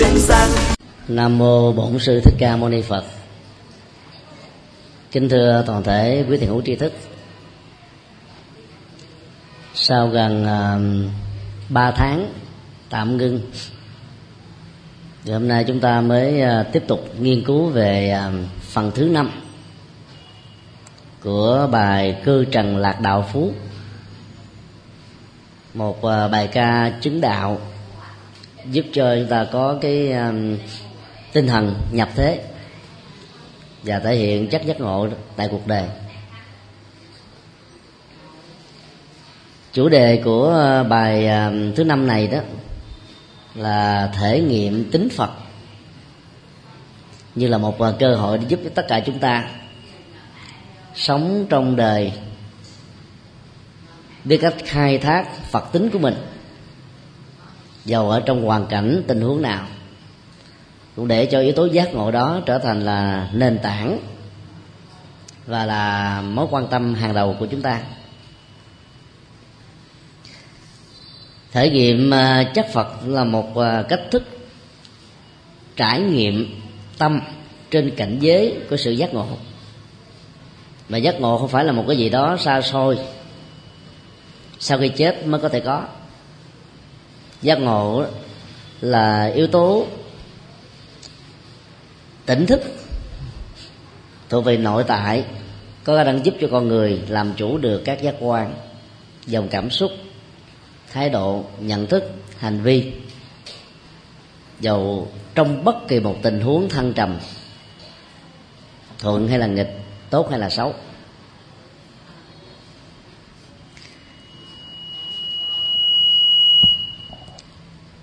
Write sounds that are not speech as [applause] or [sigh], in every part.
chúng sanh Nam mô Bổn sư Thích Ca Mâu Ni Phật. Kính thưa toàn thể quý thiền hữu tri thức. Sau gần à, uh, 3 tháng tạm ngưng thì hôm nay chúng ta mới uh, tiếp tục nghiên cứu về uh, phần thứ năm của bài cư trần lạc đạo phú một uh, bài ca chứng đạo giúp cho chúng ta có cái um, tinh thần nhập thế và thể hiện chất giác ngộ tại cuộc đời. Chủ đề của uh, bài um, thứ năm này đó là thể nghiệm tính phật như là một uh, cơ hội để giúp cho tất cả chúng ta sống trong đời biết cách khai thác phật tính của mình dầu ở trong hoàn cảnh tình huống nào. Cũng để cho yếu tố giác ngộ đó trở thành là nền tảng và là mối quan tâm hàng đầu của chúng ta. Thể nghiệm à, chất phật là một à, cách thức trải nghiệm tâm trên cảnh giới của sự giác ngộ. Mà giác ngộ không phải là một cái gì đó xa xôi, sau khi chết mới có thể có giác ngộ là yếu tố tỉnh thức thuộc về nội tại, có khả năng giúp cho con người làm chủ được các giác quan, dòng cảm xúc, thái độ, nhận thức, hành vi. Dầu trong bất kỳ một tình huống thăng trầm, thuận hay là nghịch, tốt hay là xấu.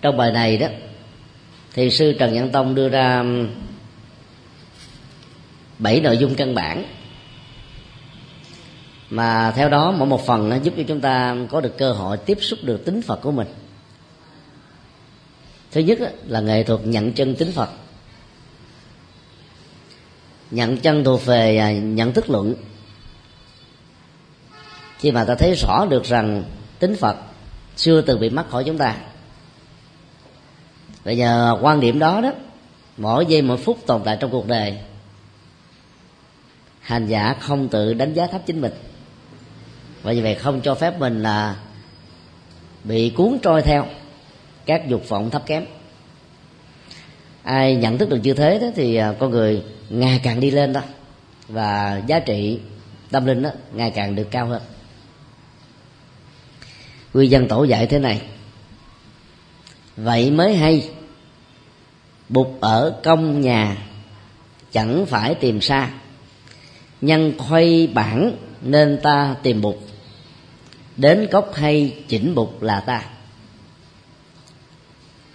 Trong bài này đó, thì sư trần nhân tông đưa ra um, bảy nội dung căn bản. Mà theo đó, mỗi một phần nó giúp cho chúng ta có được cơ hội tiếp xúc được tính phật của mình. Thứ nhất là nghệ thuật nhận chân tính phật. Nhận chân thuộc về à, nhận thức luận. Khi mà ta thấy rõ được rằng tính phật chưa từng bị mất khỏi chúng ta bây giờ quan điểm đó đó, mỗi giây mỗi phút tồn tại trong cuộc đời, hành giả không tự đánh giá thấp chính mình. Và vì vậy không cho phép mình là bị cuốn trôi theo các dục vọng thấp kém. Ai nhận thức được như thế đó thì à, con người ngày càng đi lên đó, và giá trị tâm linh đó ngày càng được cao hơn. Quy dân tổ dạy thế này, vậy mới hay bụt ở công nhà, chẳng phải tìm xa. Nhân khuây bản nên ta tìm bụt. Đến cốc hay chỉnh bụt là ta.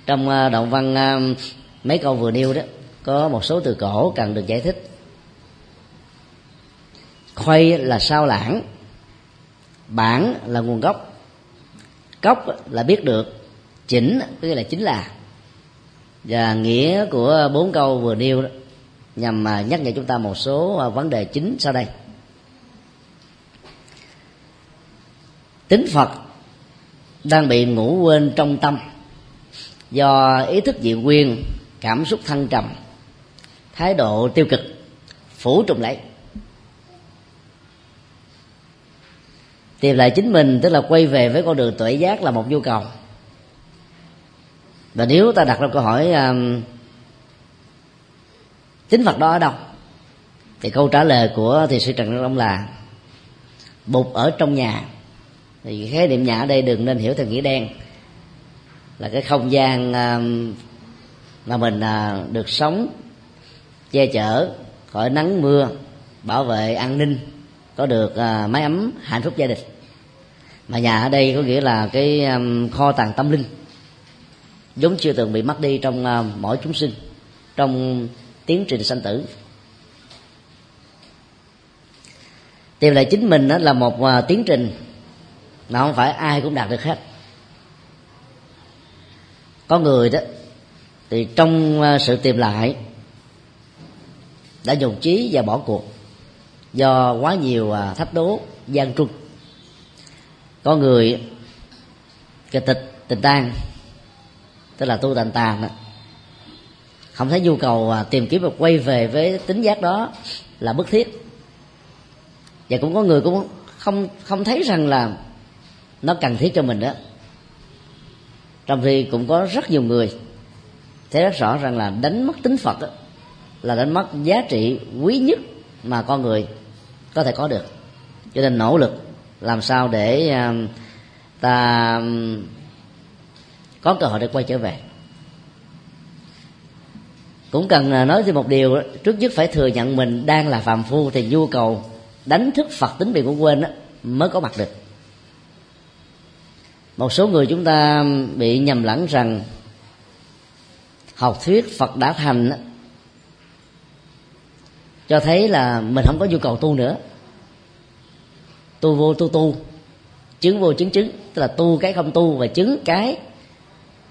Trong động đoạn văn à, mấy câu vừa nêu đó, có một số từ cổ cần được giải thích. Khuây là sao lãng, bản là nguồn gốc. Cốc là biết được, chỉnh, tức là chính là và nghĩa của bốn câu vừa nêu đó, nhằm mà nhắc nhở chúng ta một số à, vấn đề chính sau đây. Tính phật đang bị ngủ quên trong tâm do ý thức dị quyên cảm xúc thăng trầm, thái độ tiêu cực, phủ trùng lấy tìm lại chính mình, tức là quay về với con đường tuệ giác là một nhu cầu và nếu ta đặt ra câu hỏi um, chính phật đó ở đâu? Thì câu trả lời của thì sư trần đăng long là bụt ở trong nhà. Thì khái niệm nhà ở đây đừng nên hiểu theo nghĩa đen. Là cái không gian um, mà mình uh, được sống che chở khỏi nắng mưa bảo vệ an ninh có được uh, mái ấm hạnh phúc gia đình. Mà nhà ở đây có nghĩa là cái um, kho tàng tâm linh vốn chưa từng bị mất đi trong à, mỗi chúng sinh, trong tiến trình sanh tử. Tìm lại chính mình đó là một à, tiến trình mà không phải ai cũng đạt được hết. Có người đó, thì trong à, sự tìm lại đã dùng trí và bỏ cuộc do quá nhiều thách đố, gian trung có người kịch tịch tình tang tức là tu tàn tàn đó, không thấy nhu cầu à, tìm kiếm và quay về với tính giác đó là bức thiết. Và cũng có người cũng không không thấy rằng là nó cần thiết cho mình đó. Trong khi cũng có rất nhiều người thấy rất rõ rằng là đánh mất tính phật đó, là đánh mất giá trị quý nhất mà con người có thể có được. Cho nên nỗ lực làm sao để à, ta có cơ hội để quay trở về. Cũng cần à, nói thêm một điều trước nhất phải thừa nhận mình đang là phàm phu thì nhu cầu đánh thức phật tính bị của quên đó, mới có mặt được. Một số người chúng ta bị nhầm lẫn rằng học thuyết phật đã thành đó, cho thấy là mình không có nhu cầu tu nữa. Tu vô tu tu chứng vô chứng chứng tức là tu cái không tu và chứng cái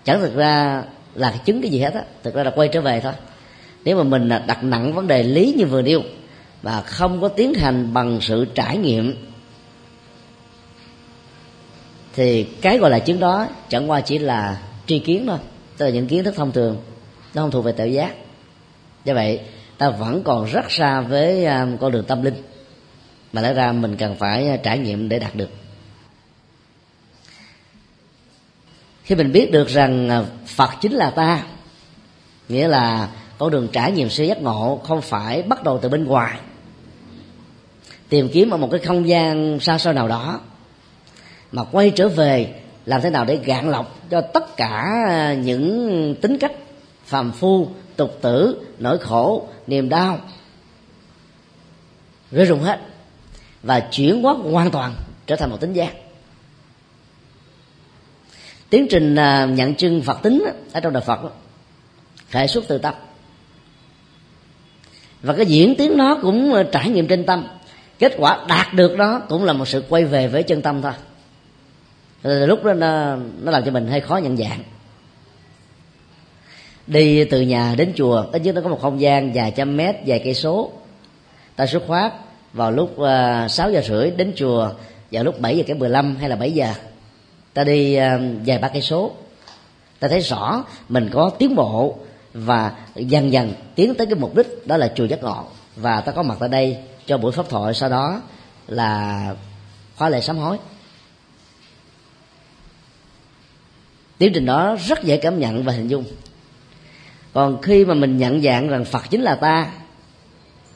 chẳng thực ra là chứng cái gì hết á, thực ra là quay trở về thôi. Nếu mà mình đặt nặng vấn đề lý như vừa nêu và không có tiến hành bằng sự trải nghiệm, thì cái gọi là chứng đó chẳng qua chỉ là tri kiến thôi, tức là những kiến thức thông thường, nó không thuộc về tự giác. Do vậy, ta vẫn còn rất xa với à, con đường tâm linh, mà lẽ ra mình cần phải à, trải nghiệm để đạt được. Khi mình biết được rằng à, phật chính là ta, nghĩa là con đường trải nghiệm sự giác ngộ không phải bắt đầu từ bên ngoài. Tìm kiếm ở một cái không gian xa xôi nào đó, mà quay trở về làm thế nào để gạn lọc cho tất cả à, những tính cách phàm phu, tục tử, nỗi khổ, niềm đau. Rơi rụng hết và chuyển hóa hoàn toàn trở thành một tính giác tiến trình à, nhận chân phật tính ở trong đạo phật khởi xuất từ tâm. Và cái diễn tiến nó cũng à, trải nghiệm trên tâm. Kết quả đạt được đó cũng là một sự quay về với chân tâm thôi. Lúc đó nó, nó làm cho mình hơi khó nhận dạng. Đi từ nhà đến chùa ít nhất nó có một không gian dài trăm mét dài cây số. Ta xuất phát vào lúc à, sáu 6 giờ rưỡi đến chùa vào lúc 7 giờ cái 15 hay là 7 giờ ta đi ờ, vài ba cây số. Ta thấy rõ mình có tiến bộ và dần dần tiến tới cái mục đích đó là chùa giác ngộ. Và ta có mặt tại đây cho buổi pháp thoại sau đó là khóa lệ sám hối. Tiến trình đó rất dễ cảm nhận và hình dung. Còn khi mà mình nhận dạng rằng phật chính là ta,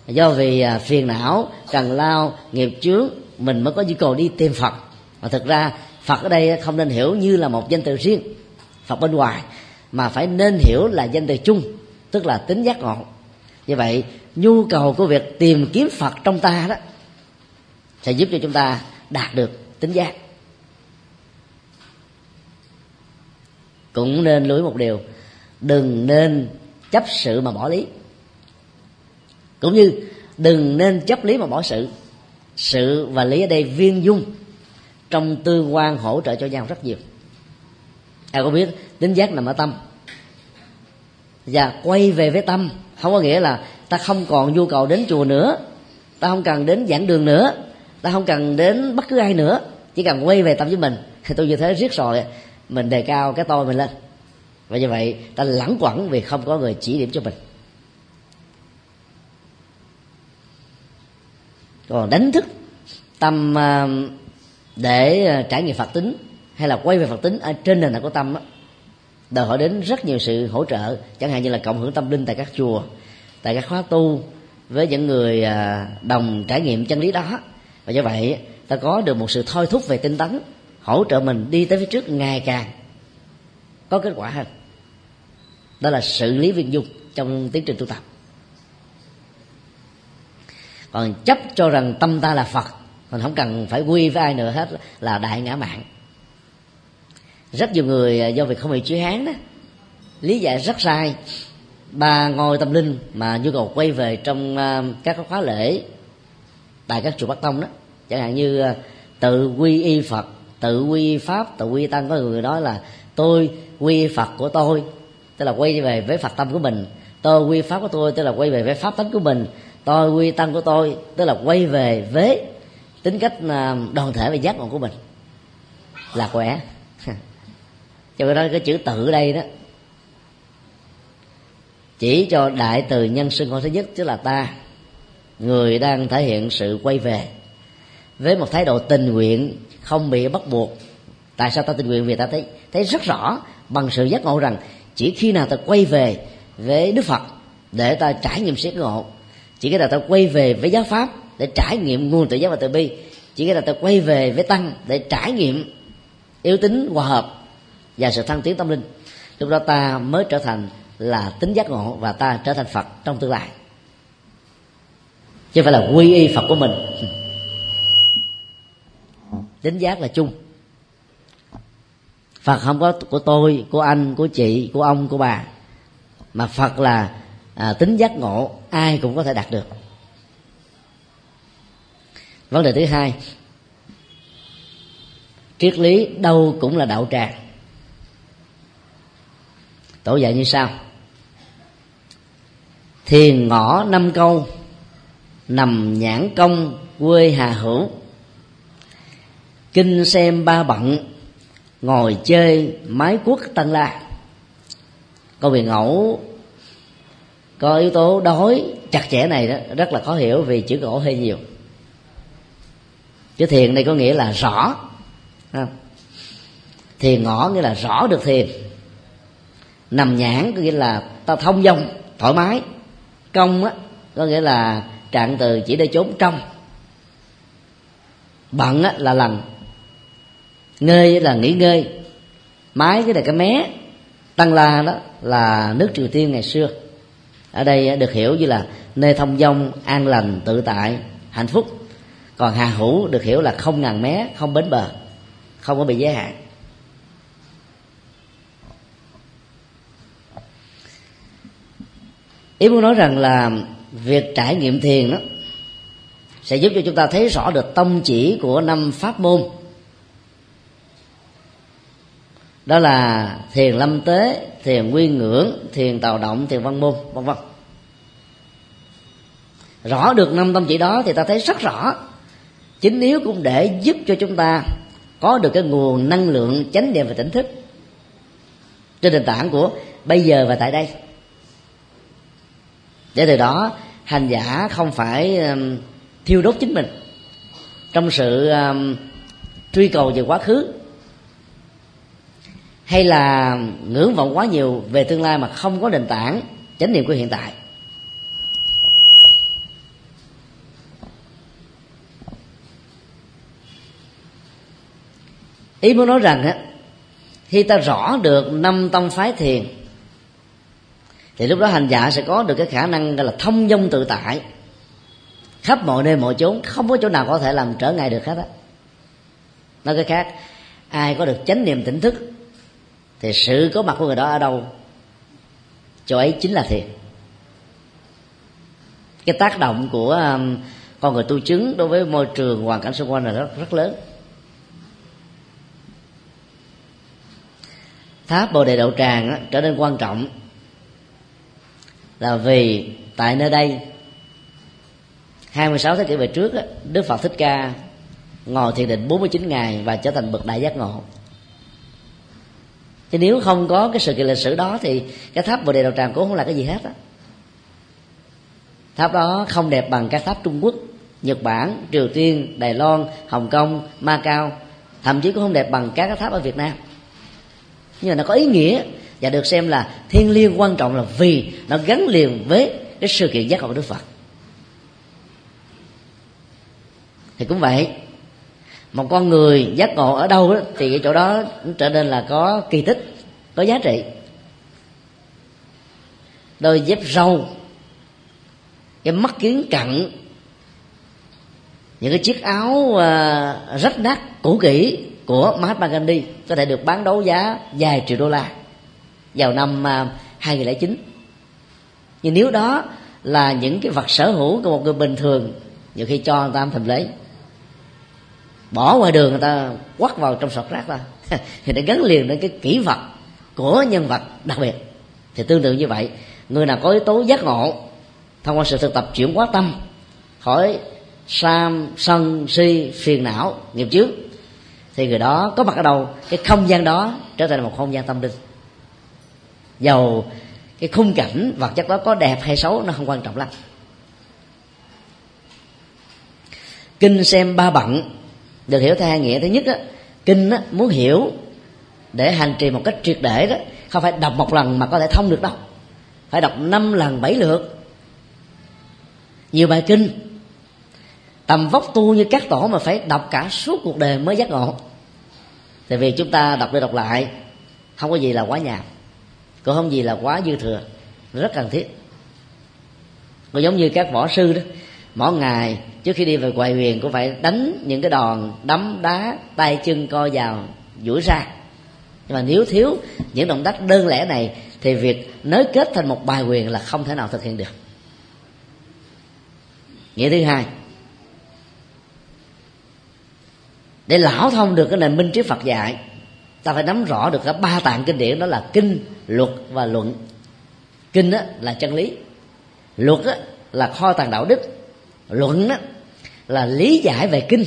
do vì à, phiền não, cần lao, nghiệp chướng, mình mới có nhu cầu đi tìm phật. Mà thực ra phật ở đây không nên hiểu như là một danh từ riêng, phật bên ngoài, mà phải nên hiểu là danh từ chung, tức là tính giác ngộ. Như vậy, nhu cầu của việc tìm kiếm phật trong ta đó, sẽ giúp cho chúng ta đạt được tính giác. Cũng nên lưu ý một điều, đừng nên chấp sự mà bỏ lý. Cũng như, đừng nên chấp lý mà bỏ sự. Sự và lý ở đây viên dung trong tư quan hỗ trợ cho nhau rất nhiều. À, ai có biết, tính giác nằm ở tâm. Và quay về với tâm, không có nghĩa là ta không còn nhu cầu đến chùa nữa, ta không cần đến giảng đường nữa, ta không cần đến bất cứ ai nữa, chỉ cần quay về tâm với mình. Thì tôi như thế riết rồi mình đề cao cái tôi mình lên. Và như vậy, ta lẳng quẩn vì không có người chỉ điểm cho mình. Còn đánh thức tâm à, để ờ, trải nghiệm phật tính hay là quay về phật tính ở trên nền tảng của tâm đó, đòi hỏi đến rất nhiều sự hỗ trợ chẳng hạn như là cộng hưởng tâm linh tại các chùa tại các khóa tu với những người ờ, đồng trải nghiệm chân lý đó. Và do vậy ta có được một sự thôi thúc về tinh tấn hỗ trợ mình đi tới phía trước ngày càng. Có kết quả hơn đó là xử lý viên dung trong tiến trình tu tập. Còn chấp cho rằng tâm ta là phật mình không cần phải quy với ai nữa hết, là đại ngã mạng. Rất nhiều người à, do việc không bị chữ hán đó, lý giải rất sai. Ba ngôi tâm linh mà nhu cầu quay về trong à, các khóa lễ, tại các chùa bắc tông đó. Chẳng hạn như à, tự quy y phật, tự quy pháp, tự quy tăng, có người nói là, tôi quy phật của tôi tức là quay về với phật tâm của mình. Tôi quy pháp của tôi tức là quay về với pháp tánh của mình. Tôi quy tăng của tôi tức là quay về với tính cách đoàn thể và giác ngộ của mình là khỏe. [laughs] Cho nên cái chữ tự đây đó, chỉ cho đại từ nhân sinh con thứ nhất tức là ta, người đang thể hiện sự quay về với một thái độ tình nguyện, không bị bắt buộc. Tại sao ta tình nguyện? Vì ta thấy thấy rất rõ bằng sự giác ngộ rằng chỉ khi nào ta quay về với đức phật để ta trải nghiệm siết ngộ, chỉ khi nào ta quay về với giáo pháp để trải nghiệm nguồn tự giác và từ bi. Chỉ cái là ta quay về với tăng để trải nghiệm yếu tính hòa hợp và sự thăng tiến tâm linh. Lúc đó ta mới trở thành là tính giác ngộ và ta trở thành phật trong tương lai. Chứ phải là quy y phật của mình. [laughs] Tính giác là chung. Phật không có của tôi của anh của chị của ông của bà. Mà phật là à, tính giác ngộ ai cũng có thể đạt được vấn đề thứ hai, triết lý đâu cũng là đạo tràng. Tổ dạy như sau. Thiền ngõ năm câu, nằm nhãn công quê hà hữu. Kinh xem ba bận, ngồi chơi mái quốc tân la. Câu về ngẫu, có yếu tố đói, chặt chẽ này đó, rất là khó hiểu vì chữ ngẫu hơi nhiều chữ thiền đây có nghĩa là rõ. Thiền ngõ nghĩa là rõ được thiền. Nằm nhãn có nghĩa là ta thông dong, thoải mái. Công á, có nghĩa là trạng từ chỉ để trốn trong. Bận á là lần ngơi là nghỉ ngơi. Mái cái là cái mé. Tăng la đó là nước triều tiên ngày xưa. Ở đây được hiểu như là nơi thông dong, an lành, tự tại, hạnh phúc còn hà hữu được hiểu là không ngàn mé, không bến bờ, không có bị giới hạn. Ý muốn nói rằng là việc trải nghiệm thiền đó sẽ giúp cho chúng ta thấy rõ được tông chỉ của năm pháp môn. Đó là thiền lâm tế, thiền nguyên ngưỡng, thiền tào động, thiền văn môn, vân vân. Rõ được năm tâm chỉ đó thì ta thấy rất rõ chính yếu cũng để giúp cho chúng ta có được cái nguồn năng lượng chánh niệm và tỉnh thức trên nền tảng của bây giờ và tại đây. Để từ đó hành giả không phải um, thiêu đốt chính mình trong sự um, truy cầu về quá khứ hay là ngưỡng vọng quá nhiều về tương lai mà không có nền tảng chánh niệm của hiện tại. Ý muốn nói rằng á, khi ta rõ được năm tông phái thiền, thì lúc đó hành giả sẽ có được cái khả năng gọi là thông dung tự tại. Khắp mọi nơi mọi chốn, không có chỗ nào có thể làm trở ngại được hết á. Nói cái khác, ai có được chánh niệm tỉnh thức, thì sự có mặt của người đó ở đâu? Chỗ ấy chính là thiền. Cái tác động của um, con người tu chứng đối với môi trường hoàn cảnh xung quanh là rất rất lớn. Tháp bồ đề đậu tràng đó, trở nên quan trọng. Là vì tại nơi đây 26 thế kỷ về trước Đức Phật Thích Ca ngồi thiền định 49 ngày và trở thành bậc đại giác ngộ. Chứ nếu không có cái sự kiện lịch sử đó thì cái tháp bồ đề đầu tràng cũng không là cái gì hết á. Tháp đó không đẹp bằng các tháp trung quốc nhật bản triều tiên đài loan hồng kông macau thậm chí cũng không đẹp bằng các cái tháp ở việt nam nhưng mà nó có ý nghĩa. Và được xem là thiên liêng quan trọng là vì nó gắn liền với cái sự kiện giác ngộ của đức phật. Thì cũng vậy một con người giác ngộ ở đâu đó, thì cái chỗ đó cũng trở nên là có kỳ tích có giá trị. Đôi dép râu cái mắt kiến cận những cái chiếc áo à, rách nát cũ kỹ của Mahatma Gandhi có thể được bán đấu giá vài triệu đô la vào năm à, 2009 nhưng nếu đó là những cái vật sở hữu của một người bình thường, nhiều khi cho người ta thầm lấy bỏ ngoài đường người ta quắt vào trong sọt rác ta [laughs] thì để gắn liền đến cái kỹ vật của nhân vật đặc biệt. Thì tương tự như vậy, người nào có yếu tố giác ngộ thông qua sự thực tập chuyển hóa tâm, khỏi sam, sân, si, phiền não, nghiệp trước thì người đó có mặt ở đâu cái không gian đó trở thành một không gian tâm linh. Dầu cái khung cảnh vật chất đó có đẹp hay xấu nó không quan trọng lắm. Kinh xem ba bận được hiểu theo hai nghĩa. Thứ nhất á, kinh á, muốn hiểu để hành trì một cách triệt để đó không phải đọc một lần mà có thể thông được đâu. Phải đọc năm lần bảy lượt. Nhiều bài kinh tầm vóc tu như các tổ mà phải đọc cả suốt cuộc đời mới giác ngộ. Tại vì chúng ta đọc đi đọc lại, không có gì là quá nhàm, cũng không gì là quá dư thừa, rất cần thiết. Cũng giống như các võ sư đó, mỗi ngày trước khi đi về quầy huyền cũng phải đánh những cái đòn đấm đá, tay chân co vào, duỗi ra. Nhưng mà nếu thiếu những động tác đơn lẻ này, thì việc nới kết thành một bài quyền là không thể nào thực hiện được. Nghĩa thứ hai để lão thông được cái nền minh triết phật dạy ta phải nắm rõ được cả ba tạng kinh điển đó là kinh luật và luận. Kinh đó là chân lý luật đó là kho tàng đạo đức luận đó là lý giải về kinh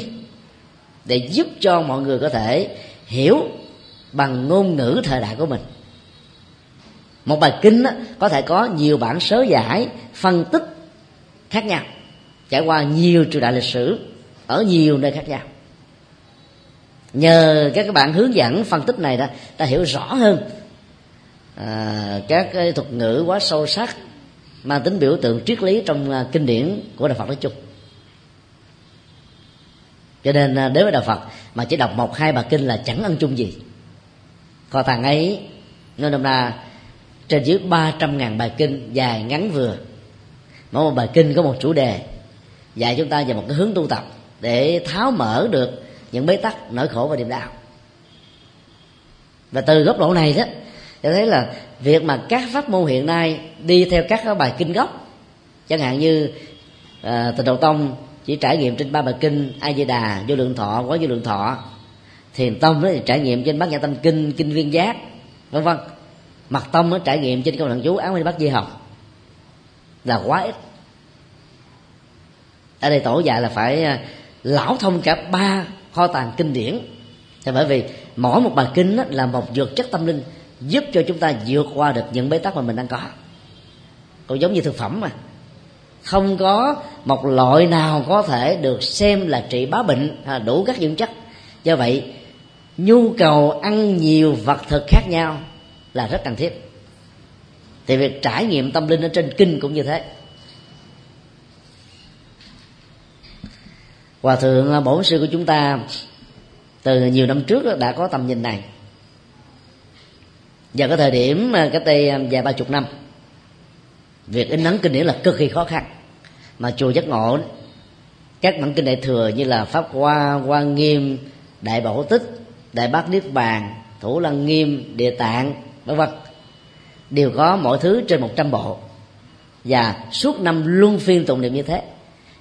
để giúp cho mọi người có thể hiểu bằng ngôn ngữ thời đại của mình. Một bài kinh đó, có thể có nhiều bản sớ giải phân tích khác nhau trải qua nhiều triều đại lịch sử ở nhiều nơi khác nhau nhờ các bạn hướng dẫn phân tích này đó ta hiểu rõ hơn. À, các cái thuật ngữ quá sâu sắc mang tính biểu tượng triết lý trong à, kinh điển của đạo Phật nói chung. Cho nên à, đến với đạo Phật mà chỉ đọc một hai bài kinh là chẳng ăn chung gì. Còn thằng ấy nên là trên dưới ba trăm ngàn bài kinh dài ngắn vừa. Mỗi một bài kinh có một chủ đề. Dạy chúng ta về một cái hướng tu tập để tháo mở được những bế tắc nỗi khổ và niềm đau. Và từ góc độ này đó cho thấy là việc mà các pháp môn hiện nay đi theo các bài kinh gốc chẳng hạn như à, tịnh độ tông chỉ trải nghiệm trên ba bài kinh a di đà vô lượng thọ quá vô lượng thọ. Thiền tông đó thì trải nghiệm trên bát nhã tâm kinh kinh viên giác vân vân. Mặt tông nó trải nghiệm trên câu thần chú áo minh bát di học. Là quá ít. Ở đây tổ dạy là phải ờ, lão thông cả ba kho tàng kinh điển. Thì bởi vì mỗi một bài kinh đó là một dược chất tâm linh giúp cho chúng ta vượt qua được những bế tắc mà mình đang có. Cũng giống như thực phẩm mà. Không có một loại nào có thể được xem là trị bá bệnh đủ các dưỡng chất. Do vậy, nhu cầu ăn nhiều vật thực khác nhau là rất cần thiết. Thì việc trải nghiệm tâm linh ở trên kinh cũng như thế. Hòa thượng à, bổn sư của chúng ta từ nhiều năm trước đã có tầm nhìn này. Và cái thời điểm à, cách đây à, vài ba chục năm, việc in ấn kinh điển là cực kỳ khó khăn. Mà chùa giác ngộ, các bản kinh đại thừa như là pháp hoa hoa nghiêm, đại bảo tích, đại bát niết bàn, thủ lăng nghiêm, địa tạng, vân vân, đều có mọi thứ trên một trăm bộ. Và suốt năm luân phiên tụng niệm như thế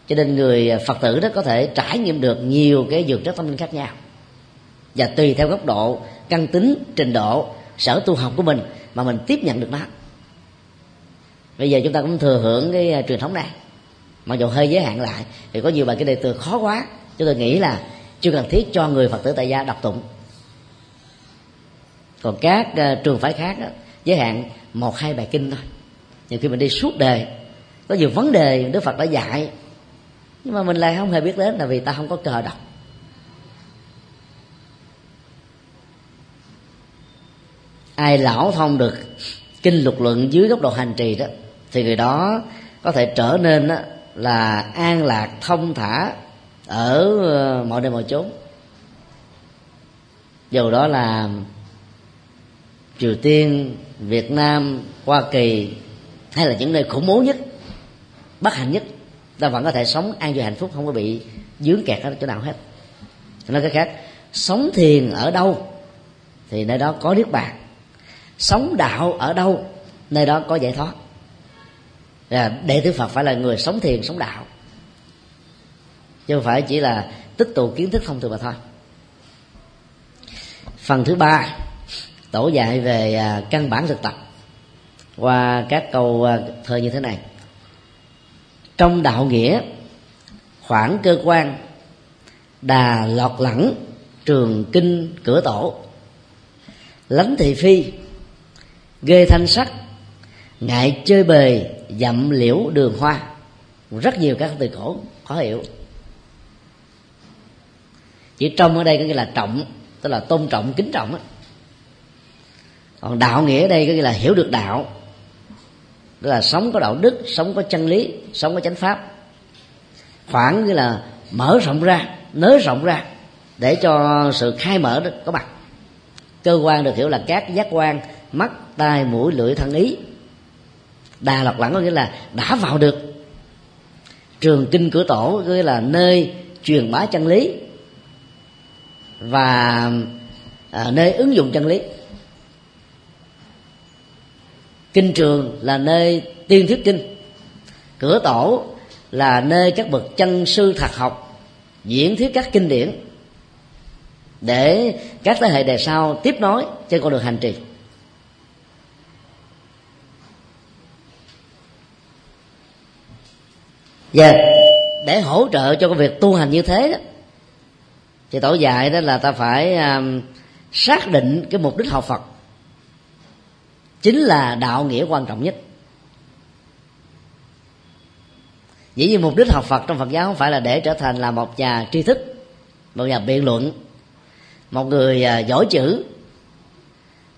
cho nên người à, phật tử đó có thể trải nghiệm được nhiều cái dược chất tâm linh khác nhau. Và tùy theo góc độ căn tính trình độ sở tu học của mình mà mình tiếp nhận được nó. Bây giờ chúng ta cũng thừa hưởng cái à, truyền thống này. Mặc dù hơi giới hạn lại thì có nhiều bài cái đề từ khó quá. Chúng tôi nghĩ là chưa cần thiết cho người phật tử tại gia đọc tụng. Còn các uh, trường phái khác đó, giới hạn một hai bài kinh thôi. Nhiều khi mình đi suốt đề có nhiều vấn đề đức phật đã dạy nhưng mà mình lại không hề biết đến là vì ta không có cờ đọc. Ai lão thông được kinh luật luận dưới góc độ hành trì đó, thì người đó có thể trở nên đó là an lạc thông thả ở ờ, mọi nơi mọi chốn. Dù đó là triều tiên, việt nam, hoa kỳ, hay là những nơi khủng bố nhất, bất hạnh nhất ta vẫn có thể sống an vui hạnh phúc, không có bị dướng kẹt ở chỗ nào hết. Nói cái khác, sống thiền ở đâu thì nơi đó có niết bàn. Sống đạo ở đâu, nơi đó có giải thoát. Là đệ tử phật phải là người sống thiền, sống đạo. Chứ không phải chỉ là tích tụ kiến thức thông thường mà thôi. Phần thứ ba, tổ dạy về à, căn bản thực tập. Qua các câu à, thơ như thế này trong đạo nghĩa, khoảng cơ quan, đà lọt lẳng, trường kinh, cửa tổ. Lánh thị phi, ghê thanh sắc, ngại chơi bời dặm liễu đường hoa. Rất nhiều các từ cổ khó hiểu. Chỉ trong ở đây có nghĩa là trọng, tức là tôn trọng, kính trọng còn đạo nghĩa ở đây có nghĩa là hiểu được đạo tức là sống có đạo đức sống có chân lý sống có chánh pháp. Khoảng như là mở rộng ra nới rộng ra để cho sự khai mở đó có mặt. Cơ quan được hiểu là các giác quan mắt tai mũi lưỡi thân ý. Đà lọc lẳng có nghĩa là đã vào được. Trường kinh cửa tổ có nghĩa là nơi truyền bá chân lý và à, nơi ứng dụng chân lý kinh trường là nơi tiên thuyết kinh. Cửa tổ là nơi các bậc chân sư thật học diễn thuyết các kinh điển. Để các thế hệ đời sau tiếp nối trên con đường hành trì. Và để hỗ trợ cho cái việc tu hành như thế đó thì tổ dạy đó là ta phải um, xác định cái mục đích học phật chính là đạo nghĩa quan trọng nhất. Dĩ nhiên mục đích học phật trong phật giáo không phải là để trở thành là một nhà tri thức, một nhà biện luận, một người à, giỏi chữ.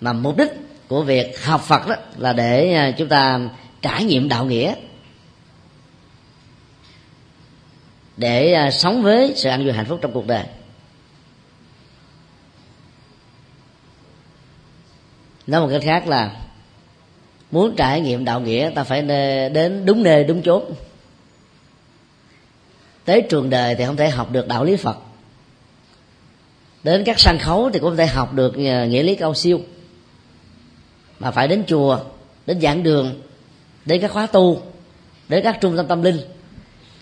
Mà mục đích của việc học phật đó là để à, chúng ta trải nghiệm đạo nghĩa, để à, sống với sự an vui hạnh phúc trong cuộc đời. Nói một cách khác là muốn trải nghiệm đạo nghĩa, ta phải đến đúng nơi, đúng chốn. Tới trường đời thì không thể học được đạo lý phật. Đến các sân khấu thì cũng không thể học được ờ, nghĩa lý cao siêu. Mà phải đến chùa, đến giảng đường, đến các khóa tu, đến các trung tâm tâm linh.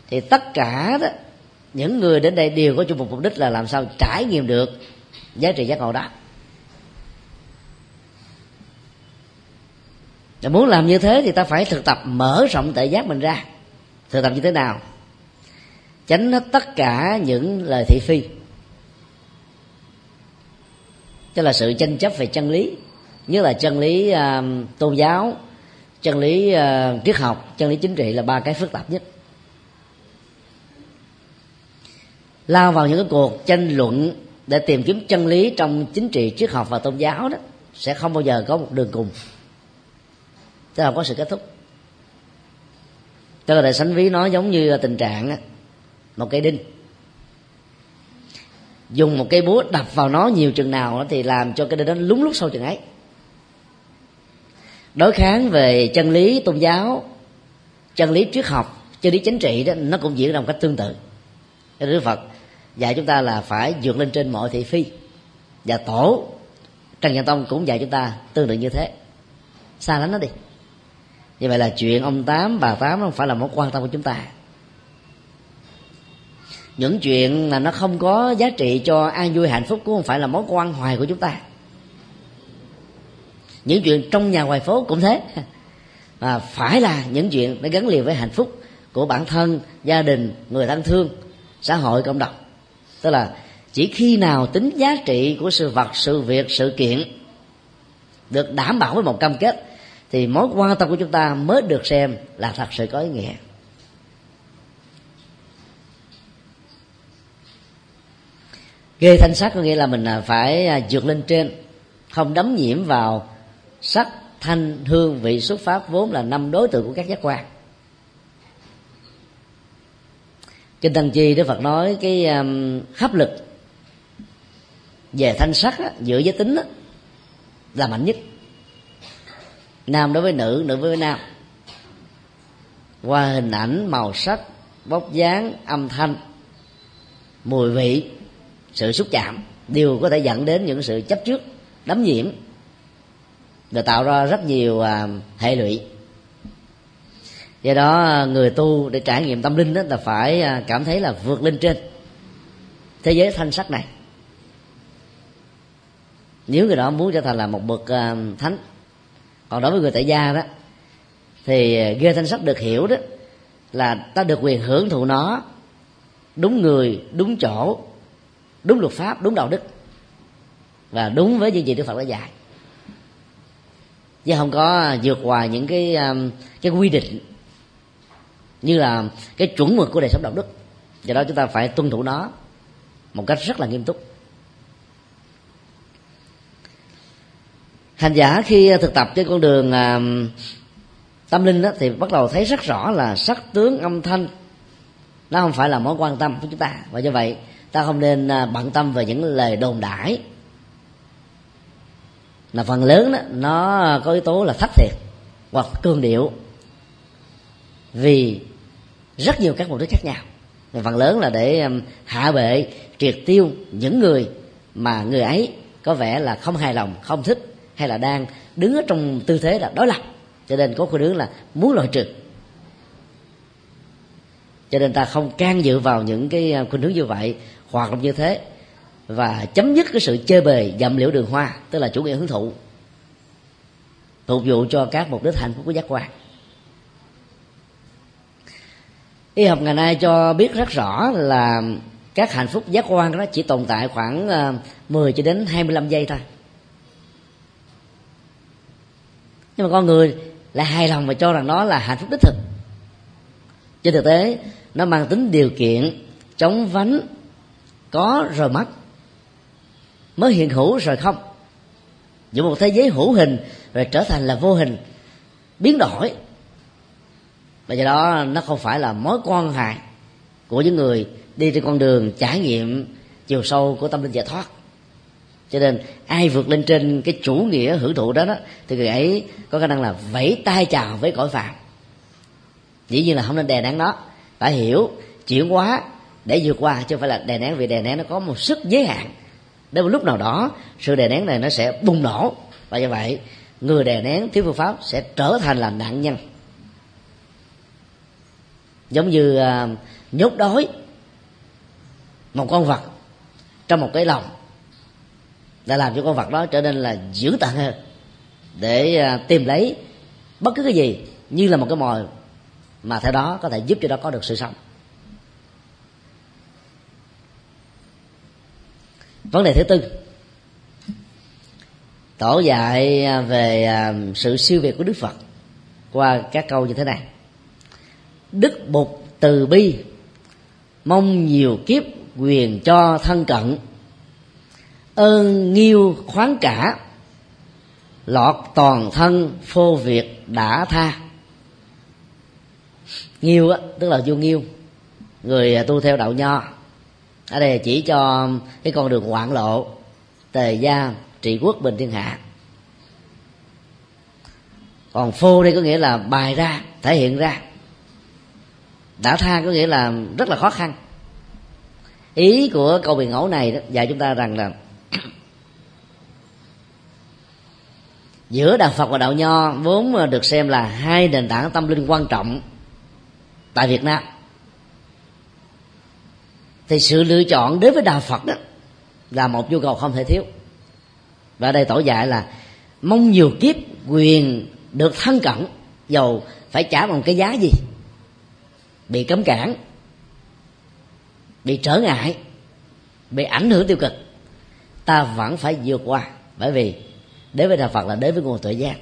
Thì tất cả đó, những người đến đây đều có chung một mục đích là làm sao trải nghiệm được giá trị giác ngộ đó. Và muốn làm như thế thì ta phải thực tập mở rộng tệ giác mình ra. Thực tập như thế nào? Tránh hết tất cả những lời thị phi. Tức là sự tranh chấp về chân lý. Như là chân lý uh, tôn giáo chân lý uh, triết học chân lý chính trị là ba cái phức tạp nhất. Lao vào những cái cuộc tranh luận để tìm kiếm chân lý trong chính trị triết học và tôn giáo đó sẽ không bao giờ có một đường cùng chứ không có sự kết thúc. Tức là đại sánh ví nó giống như tình trạng một cây đinh. Dùng một cây búa đập vào nó nhiều chừng nào thì làm cho cái đinh đó lúng lúc sâu chừng ấy. Đối kháng về chân lý tôn giáo, chân lý triết học, chân lý chính trị đó, nó cũng diễn ra một cách tương tự. Đức phật dạy chúng ta là phải vượt lên trên mọi thị phi. Và tổ, trần nhân tông cũng dạy chúng ta tương tự như thế. Xa lắm nó đi như vậy là chuyện ông tám, bà tám không phải là mối quan tâm của chúng ta. Những chuyện là nó không có giá trị cho an vui hạnh phúc cũng không phải là mối quan hoài của chúng ta. Những chuyện trong nhà ngoài phố cũng thế. Mà phải là những chuyện nó gắn liền với hạnh phúc của bản thân, gia đình, người thân thương, xã hội, cộng đồng. Tức là chỉ khi nào tính giá trị của sự vật, sự việc, sự kiện được đảm bảo với một cam kết thì mối quan tâm của chúng ta mới được xem là thật sự có ý nghĩa. Ghê thanh sắc có nghĩa là mình à, phải à, vượt lên trên không đấm nhiễm vào sắc thanh hương vị xuất phát vốn là năm đối tượng của các giác quan. Kinh tăng chi đức phật nói cái um, hấp lực về thanh sắc á, giữa giới tính á, là mạnh nhất nam đối với nữ nữ với nam. Qua hình ảnh, màu sắc, bóc dáng, âm thanh, mùi vị, sự xúc chạm đều có thể dẫn đến những sự chấp trước đấm nhiễm và tạo ra rất nhiều à, hệ lụy. Do đó, người tu để trải nghiệm tâm linh đó là phải à, cảm thấy là vượt lên trên thế giới thanh sắc này. Nếu người đó muốn trở thành là một bậc à, thánh còn đối với người tại gia đó, thì ghê thanh sắc được hiểu đó, là ta được quyền hưởng thụ nó đúng người, đúng chỗ, đúng luật pháp, đúng đạo đức và đúng với những gì đức phật đã dạy. Chứ không có vượt ngoài những cái um, cái quy định như là cái chuẩn mực của đời sống đạo đức. Do đó chúng ta phải tuân thủ nó một cách rất là nghiêm túc. Hành giả khi à, thực tập trên con đường à, tâm linh đó, thì bắt đầu thấy rất rõ là sắc tướng âm thanh. Nó không phải là mối quan tâm của chúng ta. Và do vậy ta không nên à, bận tâm về những lời đồn đãi. Là phần lớn đó nó có yếu tố là thất thiệt hoặc cương điệu. Vì rất nhiều các mục đích khác nhau. Và phần lớn là để à, hạ bệ triệt tiêu những người mà người ấy có vẻ là không hài lòng không thích hay là đang đứng ở trong tư thế là đối lập. Cho nên có khuynh hướng là muốn loại trừ. Cho nên ta không can dự vào những cái à, khuynh hướng như vậy, hoạt động như thế. Và chấm dứt cái sự chơi bời dậm liễu đường hoa, tức là chủ nghĩa hưởng thụ. Phục vụ cho các mục đích hạnh phúc của giác quan. Y học ngày nay cho biết rất rõ là các hạnh phúc giác quan đó chỉ tồn tại khoảng à, 10 cho đến 25 giây thôi. Nhưng mà con người lại hài lòng và cho rằng nó là hạnh phúc đích thực. Trên thực tế, nó mang tính điều kiện chống vánh, có rồi mất mới hiện hữu rồi không. Giữa một thế giới hữu hình rồi trở thành là vô hình, biến đổi. Và do đó, nó không phải là mối quan hệ của những người đi trên con đường trải nghiệm chiều sâu của tâm linh giải thoát cho nên ai vượt lên trên cái chủ nghĩa hưởng thụ đó, đó thì người ấy có khả năng là vẫy tay chào với cõi phàm. Dĩ nhiên là không nên đè nén nó. Phải hiểu chuyển hóa để vượt qua chứ không phải là đè nén vì đè nén nó có một sức giới hạn. Đến một lúc nào đó sự đè nén này nó sẽ bùng nổ. Và như vậy người đè nén thiếu phương pháp sẽ trở thành là nạn nhân. Giống như uh, nhốt đói một con vật trong một cái lồng đã làm cho con vật đó trở nên là dữ tợn hơn. Để à, tìm lấy bất cứ cái gì như là một cái mồi mà theo đó có thể giúp cho nó có được sự sống. Vấn đề thứ tư. Tổ dạy về à, sự siêu việt của đức phật qua các câu như thế này. Đức bục từ bi mong nhiều kiếp quyền cho thân cận ơn nghiêu khoáng cả lọt toàn thân phô việt đã tha. Nghiêu á tức là vô nghiêu người à, tu theo đạo nho. Ở đây chỉ cho cái con đường hoạn lộ tề gia trị quốc bình thiên hạ. Còn phô đây có nghĩa là bài ra thể hiện ra. Đã tha có nghĩa là rất là khó khăn. Ý của câu biện ngẫu này đó, dạy chúng ta rằng là [coughs] giữa đạo phật và đạo nho vốn được xem là hai nền tảng tâm linh quan trọng tại việt nam. Thì sự lựa chọn đến với đạo phật đó là một nhu cầu không thể thiếu. Và đây tổ dạy là mong nhiều kiếp quyền được thân cận, dầu phải trả bằng cái giá gì? Bị cấm cản, bị trở ngại, bị ảnh hưởng tiêu cực ta vẫn phải vượt qua. Bởi vì đến với đạo phật là đến với nguồn tuệ giác.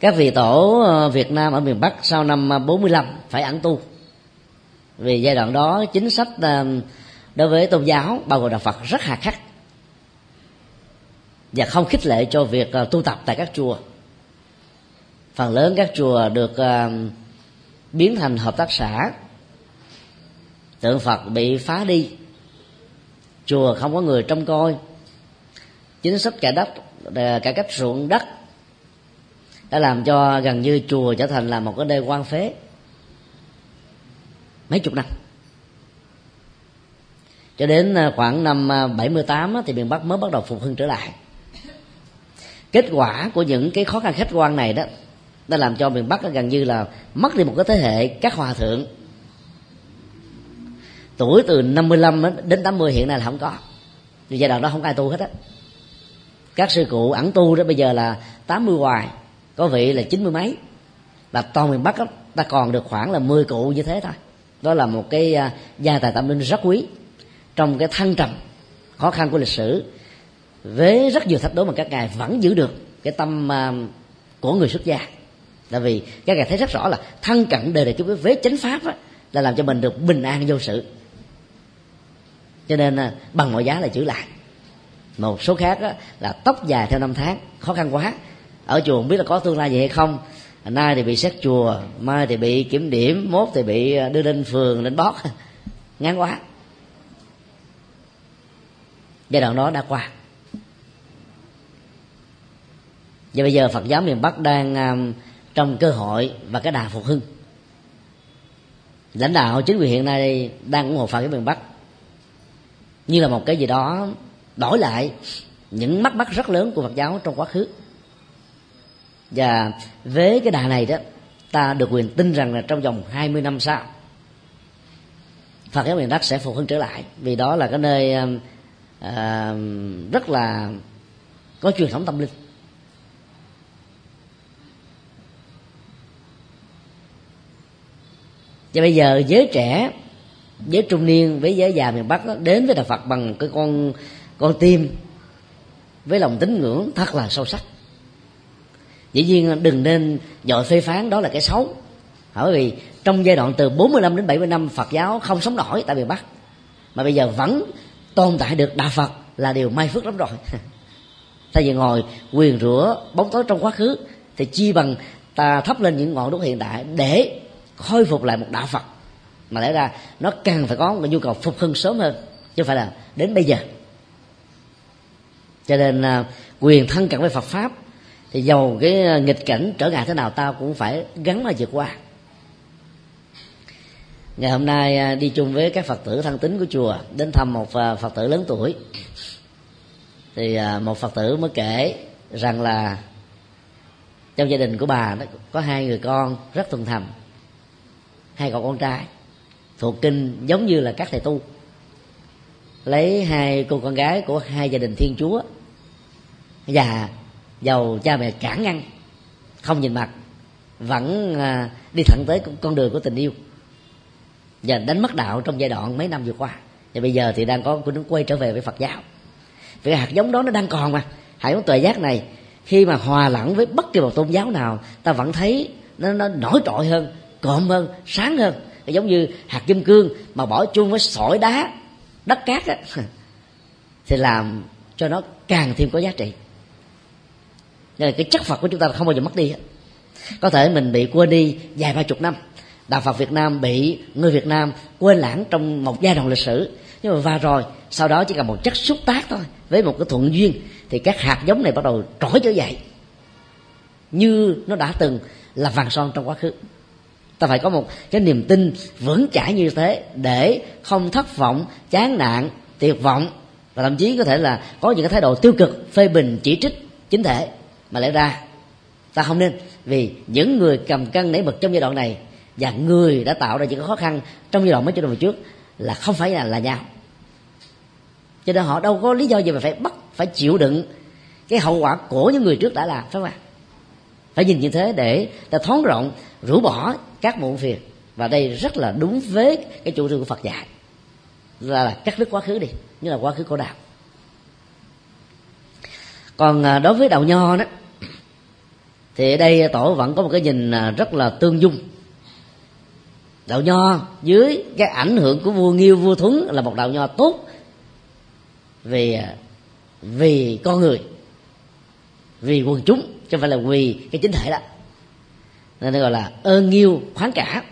Các vị tổ ờ, Việt Nam ở miền Bắc sau năm ờ, 45 phải ẩn tu. Vì giai đoạn đó, chính sách ờ, đối với tôn giáo, bao gồm đạo Phật, rất hà khắc. Và không khích lệ cho việc tu tập tại các chùa. Phần lớn các chùa được biến thành hợp tác xã tượng Phật bị phá đi. Chùa không có người trông coi. Chính sách cải đất à, cải cách ruộng đất đã làm cho gần như chùa trở thành là một cái nơi quan phế. Mấy chục năm. Cho đến à, khoảng năm à, 78 thì miền Bắc mới bắt đầu phục hưng trở lại. Kết quả của những cái khó khăn khách quan này đó, đã làm cho miền Bắc gần như là mất đi một cái thế hệ các hòa thượng tuổi từ 55 đến 80 hiện nay là không có. Vì giai đoạn đó không ai tu hết á. Các sư cụ ẩn tu đó bây giờ là 80 hoài có vị là chín mươi mấy. Là toàn miền bắc đó, ta còn được khoảng là 10 cụ như thế thôi. Đó là một cái à, gia tài tâm linh rất quý. Trong cái thăng trầm khó khăn của lịch sử với rất nhiều thách đố mà các ngài vẫn giữ được cái tâm à, của người xuất gia. Tại vì các ngài thấy rất rõ là thân cận đời này cái vế chánh pháp đó, là làm cho mình được bình an vô sự cho nên à, bằng mọi giá là chữ lại. Một số khác đó, là tóc dài theo năm tháng khó khăn quá. Ở chùa không biết là có tương lai gì hay không. Nay thì bị xét chùa mai thì bị kiểm điểm mốt thì bị à, đưa lên phường lên bót. [laughs] Ngán quá. Giai đoạn đó đã qua. Và bây giờ phật giáo miền bắc đang um, trong cơ hội và cái đà phục hưng. Lãnh đạo chính quyền hiện nay đang ủng hộ phật giáo miền bắc như là một cái gì đó đổi lại những mắc mắc rất lớn của phật giáo trong quá khứ. Và với cái đà này đó ta được quyền tin rằng là trong vòng 20 năm sau Phật giáo miền Bắc sẽ phục hưng trở lại. Vì đó là cái nơi à, rất là có truyền thống tâm linh. Và bây giờ giới trẻ giới trung niên với giới già miền bắc đó, đến với đạo phật bằng cái con con tim với lòng tín ngưỡng thật là sâu sắc. Dĩ nhiên đừng nên dội phê phán đó là cái xấu. Bởi vì trong giai đoạn từ 45 đến 70 năm Phật giáo không sống nổi tại miền Bắc. Mà bây giờ vẫn tồn tại được đạo Phật là điều may phước lắm rồi. [laughs] Thay vì ngồi quyền rửa bóng tối trong quá khứ thì chi bằng ta thắp lên những ngọn đuốc hiện tại để khôi phục lại một đạo Phật mà lẽ ra, nó càng phải có một nhu cầu phục hưng sớm hơn, chứ không phải là đến bây giờ. Cho nên à, quyền thân cận với Phật pháp, thì dầu cái à, nghịch cảnh trở ngại thế nào, ta cũng phải gắn mà vượt qua. Ngày hôm nay à, đi chung với các phật tử thân tín của chùa, đến thăm một phật tử lớn tuổi. Thì một phật tử mới kể rằng là trong gia đình của bà đó, có hai người con rất thuần thầm, hai cậu con trai thuộc kinh giống như là các thầy tu. Lấy hai cô con gái của hai gia đình thiên chúa và giàu cha mẹ cản ngăn không nhìn mặt vẫn à, đi thẳng tới con đường của tình yêu và đánh mất đạo trong giai đoạn mấy năm vừa qua. Và bây giờ thì đang có của nó quay trở về với phật giáo. Vì hạt giống đó nó đang còn mà. Hãy có tuệ giác này khi mà hòa lẫn với bất kỳ một tôn giáo nào ta vẫn thấy nó, nó nổi trội hơn cộm hơn sáng hơn giống như hạt kim cương mà bỏ chung với sỏi đá, đất cát á, [laughs] thì làm cho nó càng thêm có giá trị. Nên là cái chất phật của chúng ta không bao giờ mất đi có thể mình bị quên đi vài ba chục năm, đạo phật việt nam bị người việt nam quên lãng trong một giai đoạn lịch sử. Nhưng mà và rồi, sau đó chỉ cần một chất xúc tác thôi, với một cái thuận duyên, thì các hạt giống này bắt đầu trỗi trở dậy. Như nó đã từng là vàng son trong quá khứ ta phải có một cái niềm tin vững chãi như thế để không thất vọng, chán nản, tuyệt vọng. Và thậm chí có thể là có những cái thái độ tiêu cực, phê bình, chỉ trích chính thể. Mà lẽ ra, ta không nên, vì những người cầm cân nảy mực trong giai đoạn này và người đã tạo ra những khó khăn trong giai đoạn mấy chục năm trước là không phải là là nhau. Cho nên họ đâu có lý do gì mà phải bắt, phải chịu đựng cái hậu quả của những người trước đã làm phải không ạ? Phải nhìn như thế để ta thoáng rộng rũ bỏ các muộn phiền. Và đây rất là đúng với cái chủ trương của Phật dạy. Là, là cắt đứt quá khứ đi như là quá khứ của đạo. Còn à, đối với đạo nho đó thì ở đây tổ vẫn có một cái nhìn à, rất là tương dung. Đạo nho dưới cái ảnh hưởng của vua nghiêu vua thuấn là một đạo nho tốt vì à, vì con người vì quần chúng chứ không phải là vì cái chính thể đó nên gọi là ơn nghiêu khoáng cả.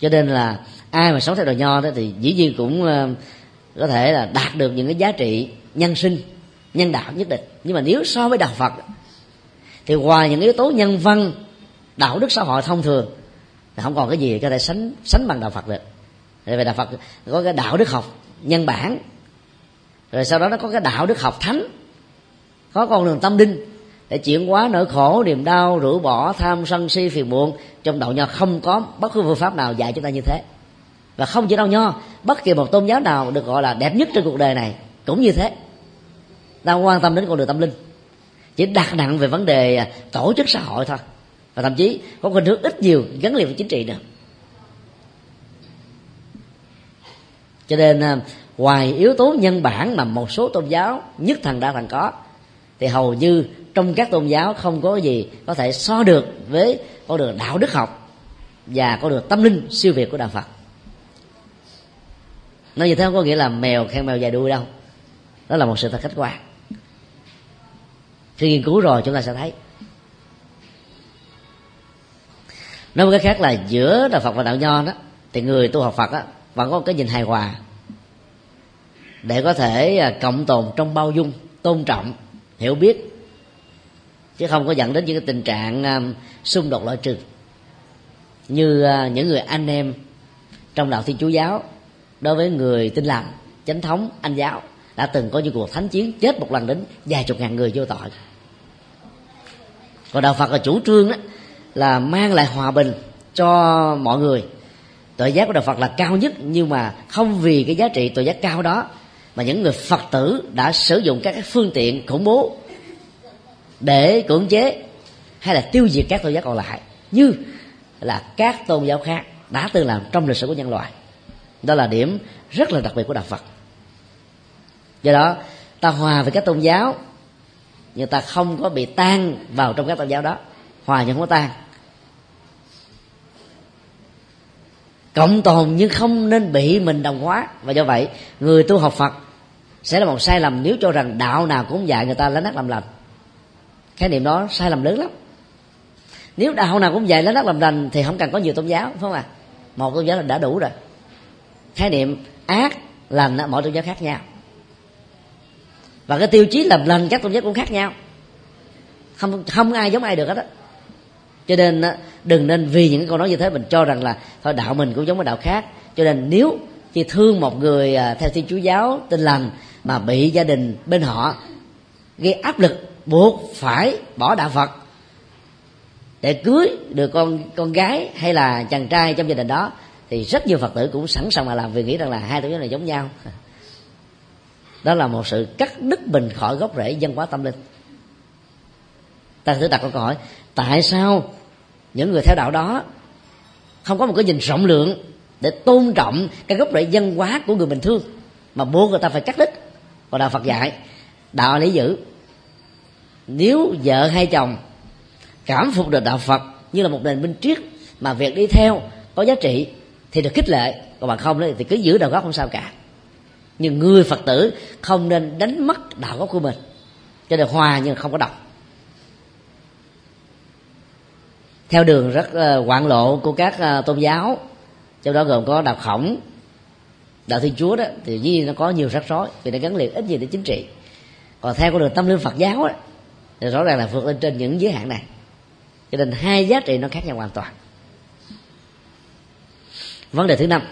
Cho nên là ai mà sống theo đạo nho đó thì dĩ nhiên cũng ờ, có thể là đạt được những cái giá trị nhân sinh, nhân đạo nhất định. Nhưng mà nếu so với đạo phật, thì ngoài những yếu tố nhân văn, đạo đức xã hội thông thường, thì không còn cái gì có thể sánh sánh bằng đạo phật được. Tại vì đạo phật có cái đạo đức học nhân bản, rồi sau đó nó có cái đạo đức học thánh, có con đường tâm linh để chuyển hóa nỗi khổ, niềm đau, rũ bỏ, tham sân si, phiền muộn. Trong đạo nho không có bất cứ phương pháp nào dạy chúng ta như thế. Và không chỉ đạo nho, bất kỳ một tôn giáo nào được gọi là đẹp nhất trên cuộc đời này cũng như thế. Ta quan tâm đến con đường tâm linh. Chỉ đặt nặng về vấn đề à, tổ chức xã hội thôi. Và thậm chí có khuynh hướng ít nhiều gắn liền với chính trị nữa. Cho nên à, ngoài yếu tố nhân bản mà một số tôn giáo, nhất thần đã thần có, thì hầu như trong các tôn giáo không có gì có thể so được với con đường đạo đức học và con đường tâm linh siêu việt của đạo phật. Nói như thế không có nghĩa là mèo khen mèo dài đuôi đâu. Đó là một sự thật khách quan. Khi nghiên cứu rồi chúng ta sẽ thấy. Nói một cái khác là giữa đạo phật và đạo nho đó thì người tu học phật đó, vẫn có một cái nhìn hài hòa để có thể à, cộng tồn trong bao dung tôn trọng hiểu biết chứ không có dẫn đến những cái tình trạng um, xung đột loại trừ. Như uh, những người anh em trong đạo thiên chúa giáo đối với người tin lành chánh thống anh giáo đã từng có những cuộc thánh chiến chết một lần đến vài chục ngàn người vô tội. Còn đạo phật là chủ trương đó là mang lại hòa bình cho mọi người. Tội giác của đạo phật là cao nhất nhưng mà không vì cái giá trị tội giác cao đó mà những người phật tử đã sử dụng các phương tiện khủng bố để cưỡng chế, hay là tiêu diệt các tôn giáo còn lại, như là các tôn giáo khác đã từng làm trong lịch sử của nhân loại. Đó là điểm rất là đặc biệt của đạo phật. Do đó, ta hòa với các tôn giáo, nhưng ta không có bị tan vào trong các tôn giáo đó. Hòa nhưng không có tan. Cộng tồn nhưng không nên bị mình đồng hóa. Và do vậy, người tu học phật sẽ là một sai lầm nếu cho rằng đạo nào cũng dạy người ta lấy nát làm lành khái niệm đó sai lầm lớn lắm. Nếu đạo nào cũng vậy lá đất làm lành thì không cần có nhiều tôn giáo, phải không ạ? À? một tôn giáo là đã đủ rồi. Khái niệm ác lành mỗi tôn giáo khác nhau. Và cái tiêu chí làm lành các tôn giáo cũng khác nhau. Không không ai giống ai được hết á. Cho nên đừng nên vì những câu nói như thế mình cho rằng là, thôi, đạo mình cũng giống với đạo khác. Cho nên nếu chỉ thương một người à, theo thiên chúa giáo tin lành, mà bị gia đình bên họ gây áp lực buộc phải bỏ đạo phật để cưới được con con gái hay là chàng trai trong gia đình đó, thì rất nhiều phật tử cũng sẵn sàng mà làm vì nghĩ rằng là hai tổ chức này giống nhau. [laughs] Đó là một sự cắt đứt mình khỏi gốc rễ dân hóa tâm linh. Ta thử đặt câu hỏi, tại sao những người theo đạo đó không có một cái nhìn rộng lượng để tôn trọng cái gốc rễ dân hóa của người bình thường mà buộc người ta phải cắt đứt? Và đạo phật dạy, đạo lý giữ nếu vợ hay chồng cảm phục được đạo phật như là một nền minh triết mà việc đi theo có giá trị thì được khích lệ còn bằng không thì cứ giữ đạo gốc không sao cả. Nhưng người phật tử không nên đánh mất đạo gốc của mình cho nên hòa nhưng không có độc. Theo đường rất uh, hoạn lộ của các ờ, tôn giáo trong đó gồm có đạo khổng đạo thiên chúa đó thì dĩ nó có nhiều rắc rối vì nó gắn liền ít gì đến chính trị. Còn theo con đường tâm linh phật giáo đó, thì rõ ràng là vượt lên trên những giới hạn này. Cho nên hai giá trị nó khác nhau hoàn toàn. Vấn đề thứ năm.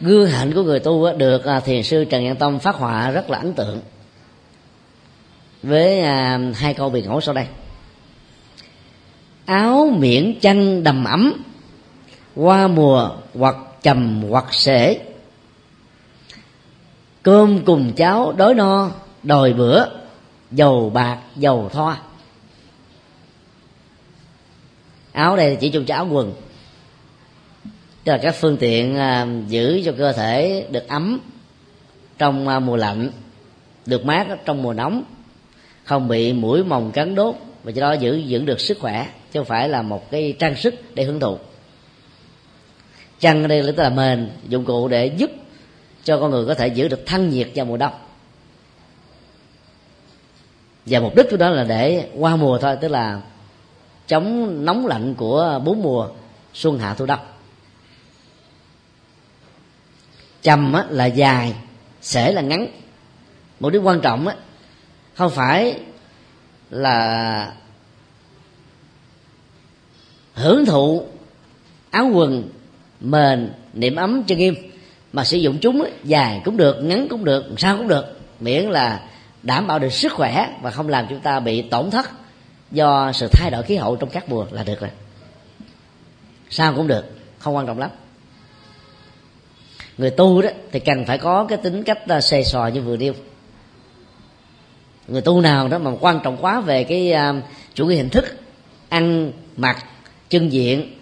Gương hạnh của người tu được à, thiền sư trần nhân tông phát họa rất là ấn tượng với à, hai câu biệt ngẫu sau đây. Áo miễn chăn đầm ấm qua mùa hoặc trầm hoặc sể. Cơm cùng cháo đói no đòi bữa, dầu bạc, dầu thoa áo đây chỉ chung cho áo quần. Tức là các phương tiện à, giữ cho cơ thể được ấm trong à, mùa lạnh, được mát trong mùa nóng, không bị mũi mồng cắn đốt và do đó giữ giữ được sức khỏe, chứ không phải là một cái trang sức để hưởng thụ. Chăn ở đây là mền, dụng cụ để giúp cho con người có thể giữ được thân nhiệt vào mùa đông và mục đích của đó là để qua mùa thôi tức là chống nóng lạnh của bốn mùa xuân hạ thu đông. Trầm là dài sể là ngắn. Mục đích quan trọng á, không phải là hưởng thụ áo quần mền niệm ấm chân nghiêm mà sử dụng chúng dài cũng được ngắn cũng được sao cũng được. Miễn là đảm bảo được sức khỏe và không làm chúng ta bị tổn thất do sự thay đổi khí hậu trong các mùa là được rồi. Sao cũng được không quan trọng lắm. Người tu đó thì cần phải có cái tính cách à, uh, xề xò như vừa nêu. Người tu nào đó mà quan trọng quá về cái uh, chủ nghĩa hình thức ăn mặc chân diện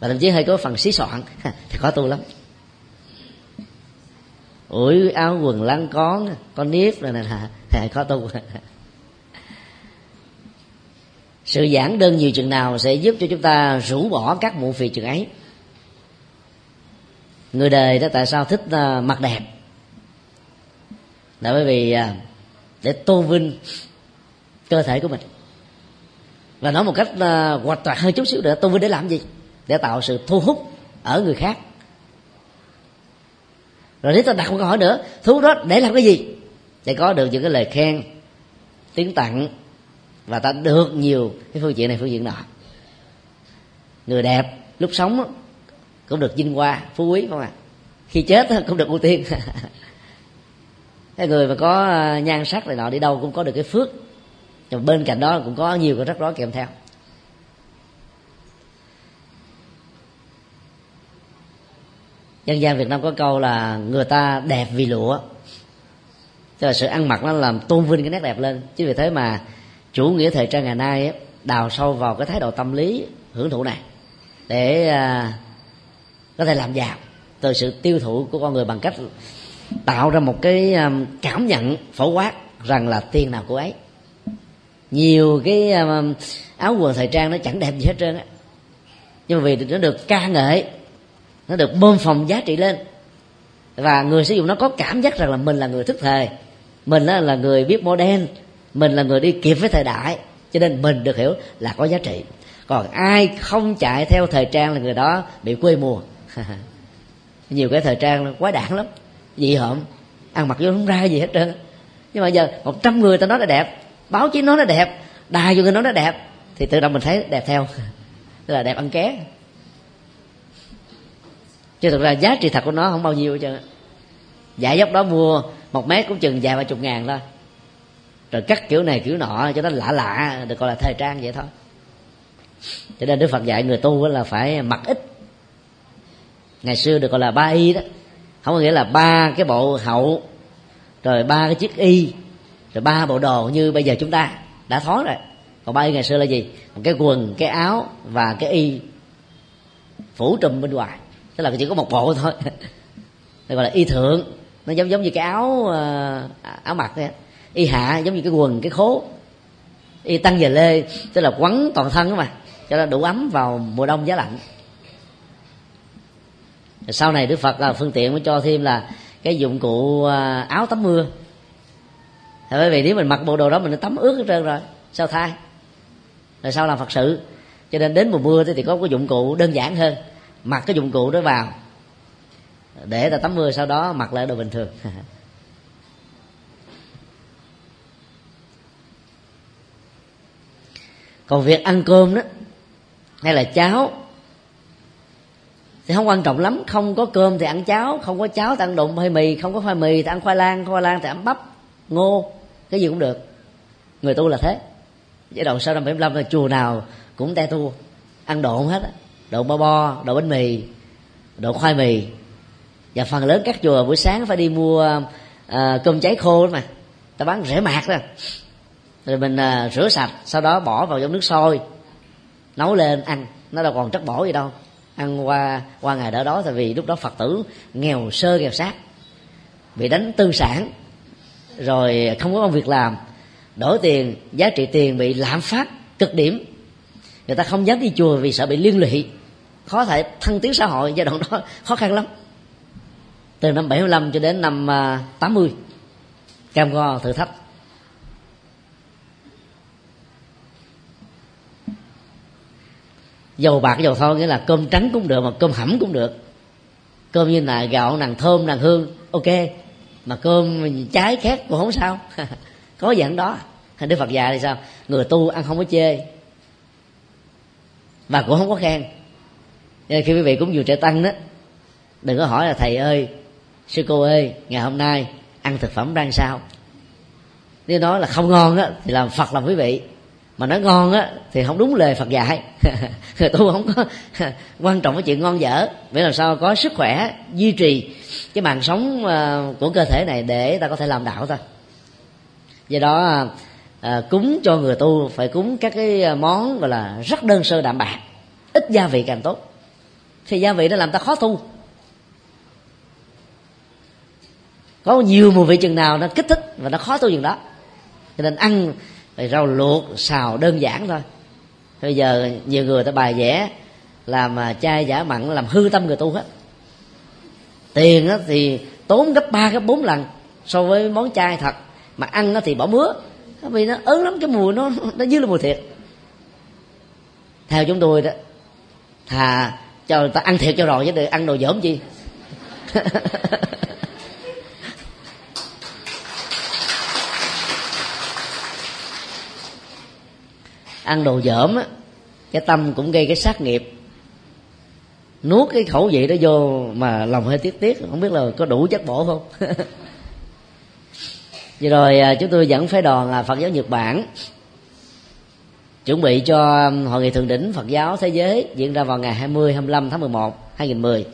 và thậm chí hơi có phần xí soạn [laughs] thì khó tu lắm ủi, áo quần lăn con con nếp rồi nè hả khó tu. Sự giảng đơn nhiều chừng nào sẽ giúp cho chúng ta rũ bỏ các mụ phiền chừng ấy. Người đời đó tại sao thích à, mặt đẹp? Là bởi vì à, để tôn vinh cơ thể của mình. Và nói một cách à, hoạch toạc hơi chút xíu nữa, tôn vinh để làm gì? Để tạo sự thu hút ở người khác rồi nếu ta đặt một câu hỏi nữa thu đó, để làm cái gì? Để có được những cái lời khen, tiếng tặng, và ta được nhiều cái phương diện này, phương diện nọ. Người đẹp, lúc sống cũng được vinh hoa, phú quý, không ạ à? khi chết cũng được ưu tiên. [laughs] Cái người mà có à, nhan sắc này nọ đi đâu cũng có được cái phước. Nhưng bên cạnh đó cũng có nhiều cái rắc rối kèm theo. Dân gian việt nam có câu là người ta đẹp vì lụa. Tức là sự ăn mặc nó làm tôn vinh cái nét đẹp lên. Chứ vì thế mà chủ nghĩa thời trang ngày nay ấy, đào sâu vào cái thái độ tâm lý hưởng thụ này để à, có thể làm giàu từ sự tiêu thụ của con người bằng cách tạo ra một cái à, cảm nhận phổ quát rằng là tiền nào của ấy. Nhiều cái à, áo quần thời trang nó chẳng đẹp gì hết trơn á. Nhưng mà vì nó được ca ngợi nó được bơm phòng giá trị lên. Và người sử dụng nó có cảm giác rằng là mình là người thức thời. Mình là người biết modern mình là người đi kịp với thời đại. Cho nên mình được hiểu là có giá trị. Còn ai không chạy theo thời trang là người đó bị quê mùa. [laughs] Nhiều cái thời trang quá đản lắm. Dị hợm. Ăn mặc vô không ra gì hết trơn. Nhưng mà giờ một trăm người ta nói là đẹp. Báo chí nói nó đẹp. Đài vô người nói nó đẹp. Thì tự động mình thấy đẹp theo. [laughs] Tức là đẹp ăn ké chứ thực ra giá trị thật của nó không bao nhiêu chứ giả dốc đó mua một mét cũng chừng vài ba chục ngàn thôi. Rồi cắt kiểu này kiểu nọ cho nó lạ lạ, được gọi là thời trang vậy thôi. Cho nên đức phật dạy người tu là phải mặc ít. Ngày xưa được gọi là ba y đó. Không có nghĩa là ba cái bộ hậu, rồi ba cái chiếc y, rồi ba bộ đồ như bây giờ chúng ta đã thói rồi. Còn ba y ngày xưa là gì? Một cái quần, cái áo và cái y phủ trùm bên ngoài tức là chỉ có một bộ thôi. [laughs] Đây gọi là y thượng. Nó giống giống như cái áo ờ, à, áo mặc vậy, y hạ giống như cái quần cái khố. Y tăng về lê tức là quấn toàn thân đó mà. Cho nó đủ ấm vào mùa đông giá lạnh. Sau này đức phật là phương tiện mới cho thêm là cái dụng cụ ờ, áo tắm mưa. Bởi vì nếu mình mặc bộ đồ đó mình tắm ướt hết trơn rồi sao thay? Rồi sau làm phật sự. Cho nên đến mùa mưa thì có cái dụng cụ đơn giản hơn mặc cái dụng cụ đó vào. Để ta tắm mưa sau đó, mặc lại đồ bình thường. [laughs] Còn việc ăn cơm đó, hay là cháo, thì không quan trọng lắm. Không có cơm thì ăn cháo, không có cháo thì ăn đụng hay mì, không có khoai mì thì ăn khoai lang khoai lang thì ăn bắp, ngô, cái gì cũng được. Người tu là thế. Giai đoạn sau năm 75 là chùa nào cũng te tu ăn độn hết đậu bo bo đậu bánh mì đậu khoai mì. Và phần lớn các chùa buổi sáng phải đi mua à, cơm cháy khô đó mà. Ta bán rẻ mạt đó. Rồi mình à, rửa sạch sau đó bỏ vào trong nước sôi nấu lên ăn. Nó đâu còn chất bỏ gì đâu. Ăn qua qua ngày đó đó tại vì lúc đó phật tử nghèo sơ nghèo sát bị đánh tư sản rồi không có công việc làm đổi tiền giá trị tiền bị lạm phát cực điểm. Người ta không dám đi chùa vì sợ bị liên lụy khó thể thăng tiến xã hội giai đoạn đó, khó khăn lắm. Từ năm 75 cho đến năm à, 80 cam go, thử thách. Dầu bạc dầu thô nghĩa là cơm trắng cũng được mà cơm hẩm cũng được. Cơm như là gạo, nàng thơm, nàng hương, ok. Mà cơm trái khác cũng không sao. [laughs] Có dạng đó. Đức phật dạy thì sao? Người tu ăn không có chê. Và cũng không có khen nên khi quý vị cúng dường trẻ tăng đó đừng có hỏi là thầy ơi sư cô ơi ngày hôm nay ăn thực phẩm ra sao? Nếu nói là không ngon á thì làm phật làm quý vị. Mà nói ngon á thì không đúng lời phật dạy. [laughs] Tôi tu không có [laughs] quan trọng cái chuyện ngon dở. Để làm sao có sức khỏe duy trì cái mạng sống à, của cơ thể này để ta có thể làm đạo thôi. Do đó à, cúng cho người tu phải cúng các cái món gọi là rất đơn sơ đạm bạc ít gia vị càng tốt thì gia vị nó làm ta khó tu có nhiều mùi vị chừng nào nó kích thích và nó khó tu chừng đó. Cho nên ăn phải rau luộc, xào đơn giản thôi. Bây giờ nhiều người ta bài vẽ làm mà chai giả mặn làm hư tâm người tu hết. Tiền thì tốn gấp ba, gấp bốn lần so với món chai thật. Mà ăn thì bỏ mứa. Vì nó ớn lắm, cái mùi nó nó như là mùi thiệt. Theo chúng tôi đó, thà cho người ta ăn thiệt cho rồi chứ đừng ăn đồ dởm chi. [laughs] Ăn đồ dởm á, cái tâm cũng gây cái sát nghiệp. Nuốt cái khẩu vị đó vô mà lòng hơi tiếc tiếc, không biết là có đủ chất bổ không? [laughs] Vậy rồi à, chúng tôi dẫn phái đoàn là Phật giáo Nhật Bản chuẩn bị cho um, hội nghị thượng đỉnh Phật giáo thế giới diễn ra vào ngày 20 25 tháng 11 2010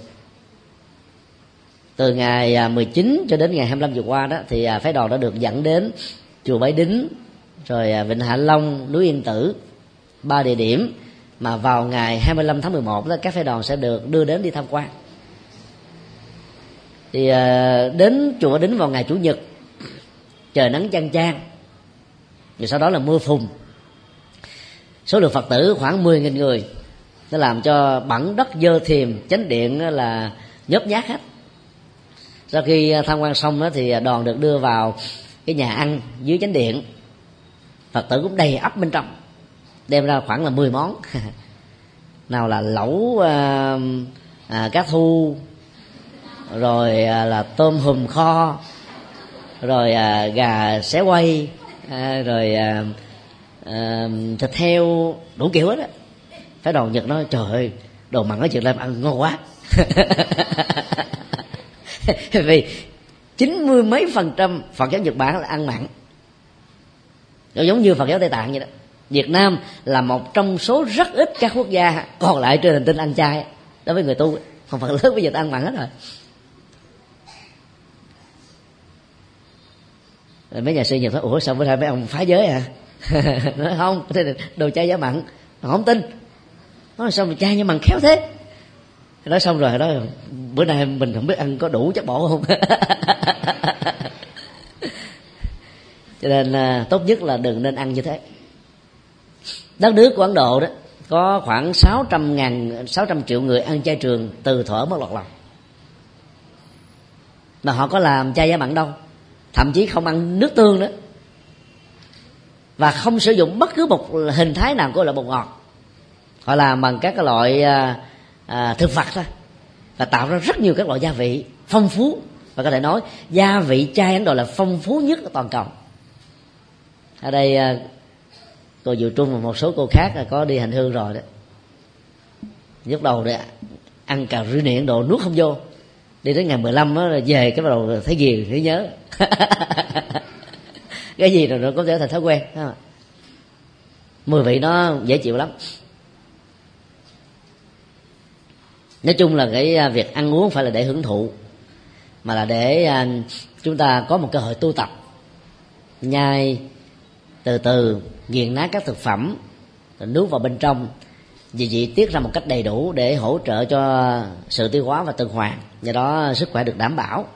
từ ngày à, 19 cho đến ngày 25 vừa qua đó, thì à, phái đoàn đã được dẫn đến chùa Bái Đính, rồi à, Vịnh Hạ Long, núi Yên Tử, ba địa điểm mà vào ngày 25 tháng 11 đó, các phái đoàn sẽ được đưa đến đi tham quan. Thì đến chùa Đính vào ngày chủ nhật, trời nắng chang chang, rồi sau đó là mưa phùn số lượng phật tử khoảng 10.000 người. Nó làm cho bẩn đất dơ thiềm chánh điện là nhớp nhát hết. Sau khi à, tham quan xong đó thì à, đoàn được đưa vào cái nhà ăn dưới chánh điện. Phật tử cũng đầy ấp bên trong đem ra khoảng là 10 món. [laughs] Nào là lẩu à, à, cá thu rồi à, là tôm hùm kho rồi à, gà xé quay à, rồi à, À, thịt heo đủ kiểu hết á. Phải đầu nhật nói trời ơi, đồ mặn ở chuyện làm ăn ngon quá. [laughs] Vì chín mươi mấy phần trăm phật giáo nhật bản là ăn mặn. Nó giống như phật giáo tây tạng vậy đó. Việt nam là một trong số rất ít các quốc gia còn lại trên hành tinh ăn chay đối với người tu. Không phần lớn, bây giờ ăn mặn hết rồi. Rồi mấy nhà sư nhật nói, ủa, sao bữa nay mấy ông phá giới à [laughs] nói không thế là đồ chay giá mặn. Nó không tin. Nói sao mà chay giá mặn khéo thế? Nói xong rồi đó bữa nay mình không biết ăn có đủ chất bổ không? [laughs] Cho nên à, tốt nhất là đừng nên ăn như thế. Đất nước của ấn độ đó có khoảng 600 ngàn 600 triệu người ăn chay trường từ thở mất lọt lòng. Mà họ có làm chay giá mặn đâu. Thậm chí không ăn nước tương nữa và không sử dụng bất cứ một hình thái nào của loại bột ngọt. Họ làm bằng các cái loại à, à, thực vật thôi. Và tạo ra rất nhiều các loại gia vị phong phú. Và có thể nói gia vị chai ấn độ là phong phú nhất ở toàn cầu. Ở đây à, cô Diệu Trung và một số cô khác là có đi hành hương rồi đó. Lúc đầu đấy ăn cà ri niệm đồ nuốt không vô. Đi đến ngày 15 đó, là về cái bắt đầu thấy gì thấy nhớ. [laughs] cái gì rồi nó có thể thành thói quen mùi vị nó dễ chịu lắm. Nói chung là cái à, việc ăn uống phải là để hưởng thụ, mà là để à, chúng ta có một cơ hội tu tập, nhai, từ từ, nghiền nát các thực phẩm nuốt vào bên trong. Vì vậy tiết ra một cách đầy đủ để hỗ trợ cho sự tiêu hóa và tuần hoàn, do đó sức khỏe được đảm bảo.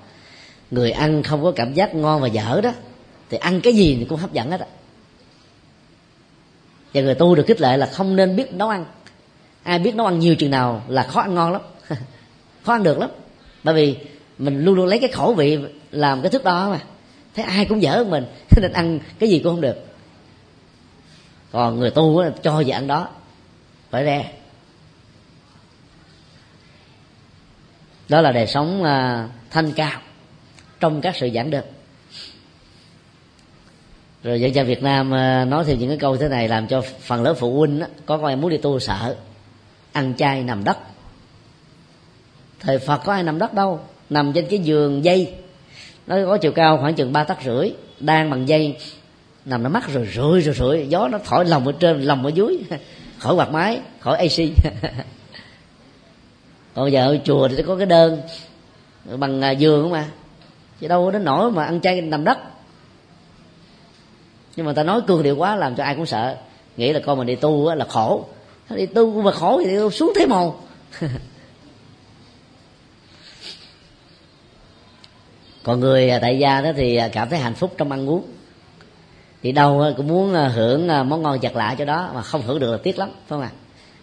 Người ăn không có cảm giác ngon và dở đó thì ăn cái gì thì cũng hấp dẫn hết á. Và người tu được khích lệ là không nên biết nấu ăn. Ai biết nấu ăn nhiều chừng nào là khó ăn ngon lắm. [laughs] Khó ăn được lắm. Bởi vì mình luôn luôn lấy cái khẩu vị làm cái thức đó mà. Thấy ai cũng dở hơn mình, [laughs] nên ăn cái gì cũng không được. Còn người tu cho gì ăn đó. Phải ra đó là đời sống à, thanh cao trong các sự giảng được rồi dân gian Việt Nam ờ, nói thêm những cái câu thế này làm cho phần lớn phụ huynh đó, có con em muốn đi tu sợ. Ăn chay nằm đất. Thời Phật có ai nằm đất đâu nằm trên cái giường dây. Nó có chiều cao khoảng chừng ba tấc rưỡi đang bằng dây. Nằm nó mắt rồi rưỡi rồi rưỡi. Gió nó thổi lòng ở trên lòng ở dưới. [laughs] Khỏi quạt máy khỏi ac [laughs] còn giờ ở chùa thì có cái đơn bằng à, giường mà. Chứ đâu có đến nổi mà ăn chay nằm đất nhưng mà ta nói cường điệu quá, làm cho ai cũng sợ. Nghĩ là con mình đi tu là khổ. Đi tu mà khổ thì xuống thế màu [laughs] còn người à, tại gia đó thì à, cảm thấy hạnh phúc trong ăn uống. Thì đâu cũng muốn à, hưởng món ngon giặt lạ cho đó, mà không hưởng được là tiếc lắm, phải không ạ?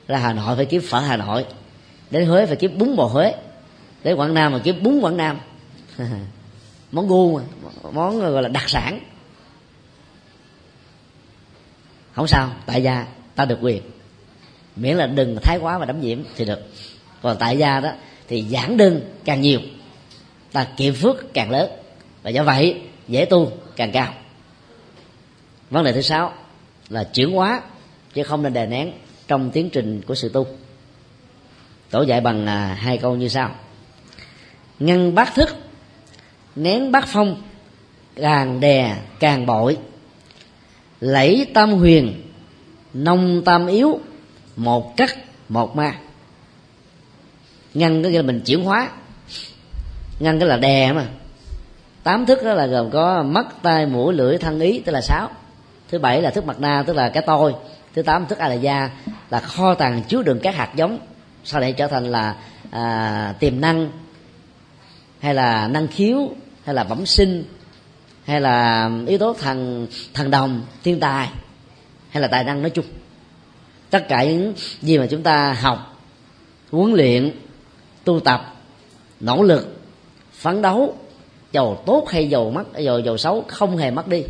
Ra hà nội phải kiếm phở hà nội. Đến huế phải kiếm bún bò huế. Đến quảng nam mà kiếm bún quảng nam. [laughs] Món gu mà, món, gọi là đặc sản không sao, tại gia ta được quyền. Miễn là đừng thái quá và đấm nhiễm thì được. Còn tại gia đó thì giảng đơn càng nhiều, ta kiệm phước càng lớn. Và do vậy, dễ tu càng cao. Vấn đề thứ sáu là chuyển hóa, chứ không nên đè nén trong tiến trình của sự tu. Tổ dạy bằng à, hai câu như sau. Ngăn bát thức, nén bát phong, càng đè càng bội lẫy tam huyền nông tam yếu một cắt một ma. Ngăn cái là mình chuyển hóa. Ngăn cái là đè mà. Tám thức đó là gồm có mắt tai mũi lưỡi thân ý tức là sáu. Thứ bảy là thức mặt na tức là cái tôi. Thứ tám thức a là da là kho tàng chứa đựng các hạt giống. Sau này trở thành là à, tiềm năng hay là năng khiếu hay là bẩm sinh hay là yếu tố thần thần đồng, thiên tài, hay là tài năng nói chung. Tất cả những gì mà chúng ta học, huấn luyện, tu tập, nỗ lực, phấn đấu, giàu tốt hay giàu mất, giàu giàu xấu không hề mất đi.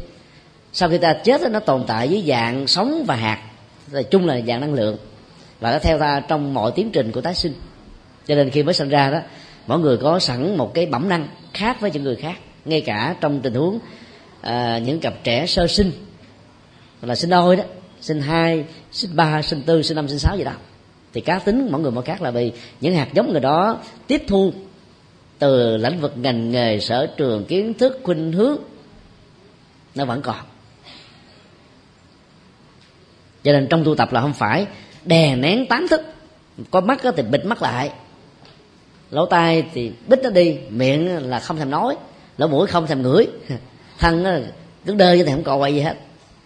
Sau khi ta chết, nó tồn tại dưới dạng sống và hạt, là chung là dạng năng lượng, và nó theo ta trong mọi tiến trình của tái sinh. Cho nên khi mới sinh ra đó, mỗi người có sẵn một cái bẩm năng khác với những người khác ngay cả trong tình huống à, những cặp trẻ sơ sinh là sinh đôi đó sinh hai sinh ba sinh tư sinh năm sinh sáu gì đó thì cá tính mỗi người mỗi khác là vì những hạt giống người đó tiếp thu từ lĩnh vực ngành nghề sở trường kiến thức khuynh hướng nó vẫn còn. Cho nên trong tu tập là không phải đè nén tán thức có mắt thì bịt mắt lại lỗ tai thì bít nó đi miệng là không thèm nói lỗ mũi không thèm ngửi. [laughs] Thân nó cứ đơ như thế không còn quay gì hết.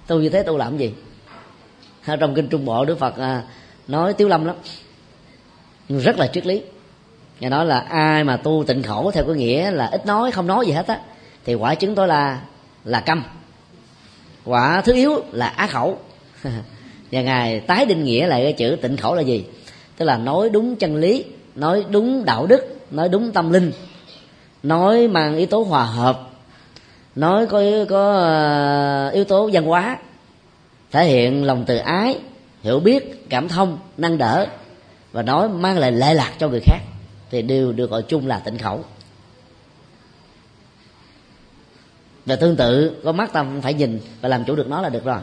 Tu như thế tu làm gì? Trong kinh trung bộ đức phật à, nói tiếu lâm lắm. Rất là triết lý. Nghe nói là ai mà tu tịnh khổ theo cái nghĩa là ít nói, không nói gì hết á, thì quả chứng tôi là là câm. Quả thứ yếu là á khẩu. [laughs] Và ngài tái định nghĩa lại cái chữ tịnh khẩu là gì? Tức là nói đúng chân lý, nói đúng đạo đức, nói đúng tâm linh nói mang yếu tố hòa hợp. Nói có có ờ, yếu tố văn hóa. Thể hiện lòng từ ái, hiểu biết, cảm thông, nâng đỡ. Và nói mang lại lệ lạc cho người khác. Thì đều được gọi chung là tịnh khẩu. Và tương tự, có mắt ta phải nhìn và làm chủ được nó là được rồi.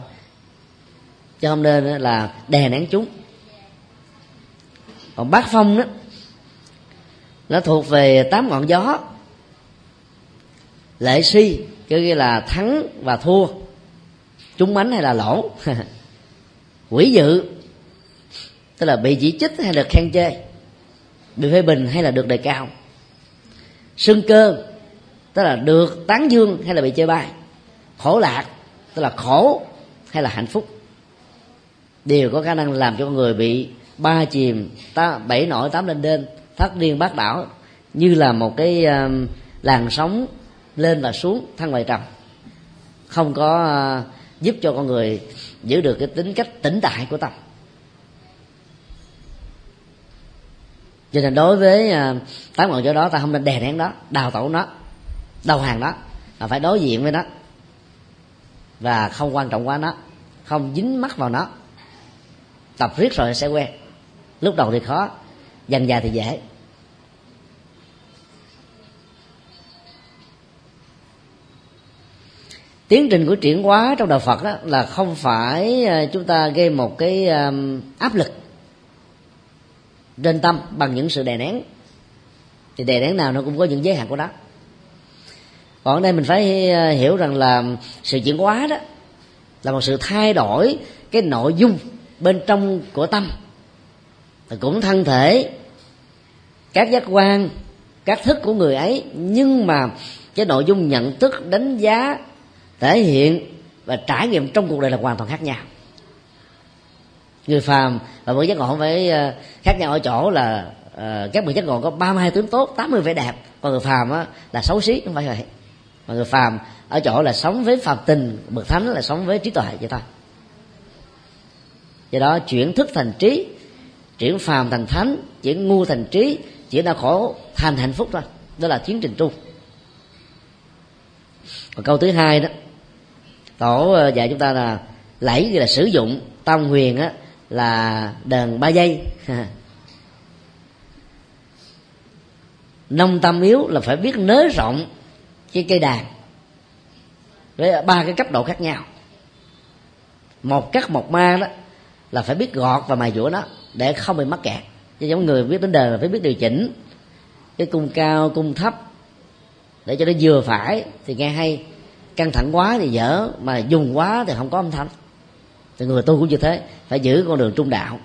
Chứ không nên là đè nén chúng. Còn bát phong đó, nó thuộc về tám ngọn gió lệ si có nghĩa là thắng và thua. Trúng mánh hay là lỗ. [laughs] Quỷ dự. Tức là bị chỉ trích hay được khen chê. Bị phê bình hay là được đề cao. Sân cơ. Tức là được tán dương hay là bị chê bai. Khổ lạc. Tức là khổ hay là hạnh phúc. Đều có khả năng làm cho con người bị ba chìm ta bảy nổi tám lên đên thất điên bát đảo như là một cái uh, làn sóng lên và xuống thăng ngoài trầm không có à, giúp cho con người giữ được cái tính cách tĩnh tại của tâm. Cho nên đối với à, tám ngọn gió đó, ta không nên đè nén đó đào tẩu nó, đầu hàng đó mà phải đối diện với nó. Và không quan trọng quá nó, không dính mắt vào nó. Tập riết rồi sẽ quen. Lúc đầu thì khó, dần dài thì dễ. Tiến trình của chuyển hóa trong đạo phật đó là không phải ờ, chúng ta gây một cái áp lực trên tâm bằng những sự đè nén. Thì đè nén nào nó cũng có những giới hạn của nó. Còn ở đây mình phải ờ, hiểu rằng là sự chuyển hóa đó là một sự thay đổi cái nội dung bên trong của tâm. Cũng thân thể, các giác quan, các thức của người ấy, nhưng mà cái nội dung nhận thức, đánh giá thể hiện và trải nghiệm trong cuộc đời là hoàn toàn khác nhau. Người phàm và mỗi giác ngộ không phải ờ, khác nhau ở chỗ là uh, các bậc giác ngộ có 32 tướng tốt 80 vẻ đẹp. Còn người phàm á, là xấu xí không phải vậy. Mà người phàm ở chỗ là sống với phàm tình bậc thánh là sống với trí tuệ vậy thôi. Do đó chuyển thức thành trí chuyển phàm thành thánh chuyển ngu thành trí chuyển đau khổ thành hạnh phúc thôi. Đó là tiến trình trung còn câu thứ hai đó tổ ờ, dạy chúng ta là lẫy là sử dụng tam huyền á, là đờn ba giây [laughs] nông tâm yếu là phải biết nới rộng cái cây đàn với ba cái cấp độ khác nhau. Một cắt, một ma đó là phải biết gọt và mài dũa nó để không bị mắc kẹt. Chứ giống người biết đến đời là phải biết điều chỉnh. Cái cung cao, cung thấp để cho nó vừa phải thì nghe hay căng thẳng quá thì dở, mà dùng quá thì không có âm thanh. Thì người tu cũng như thế, phải giữ con đường trung đạo.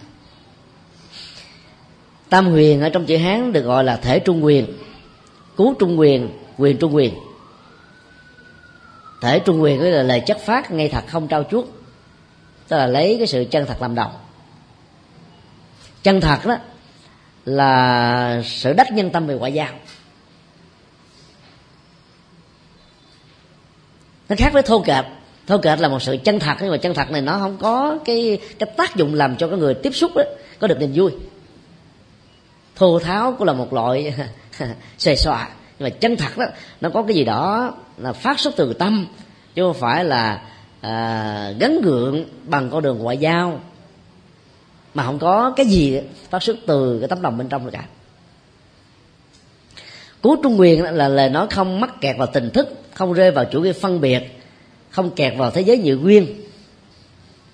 Tam huyền ở trong chữ hán được gọi là thể trung quyền, cứu trung quyền quyền trung quyền. Thể trung quyền là lời chất phát ngay thật, không trao chuốt. Tức là lấy cái sự chân thật làm đầu. Chân thật đó là sự đắc nhân tâm về ngoại giao. Nó khác với thô kệch. Thô kệch là một sự chân thật nhưng mà chân thật này nó không có cái cái tác dụng làm cho cái người tiếp xúc đó có được niềm vui. Thô tháo cũng là một loại [laughs] xề xòa nhưng mà chân thật đó nó có cái gì đó là phát xuất từ tâm chứ không phải là à, gắn gượng bằng con đường ngoại giao mà không có cái gì phát xuất từ cái tấm lòng bên trong rồi cả. Cú trung quyền là lời nói không mắc kẹt vào tình thức không rơi vào chủ nghĩa phân biệt, không kẹt vào thế giới nhị nguyên.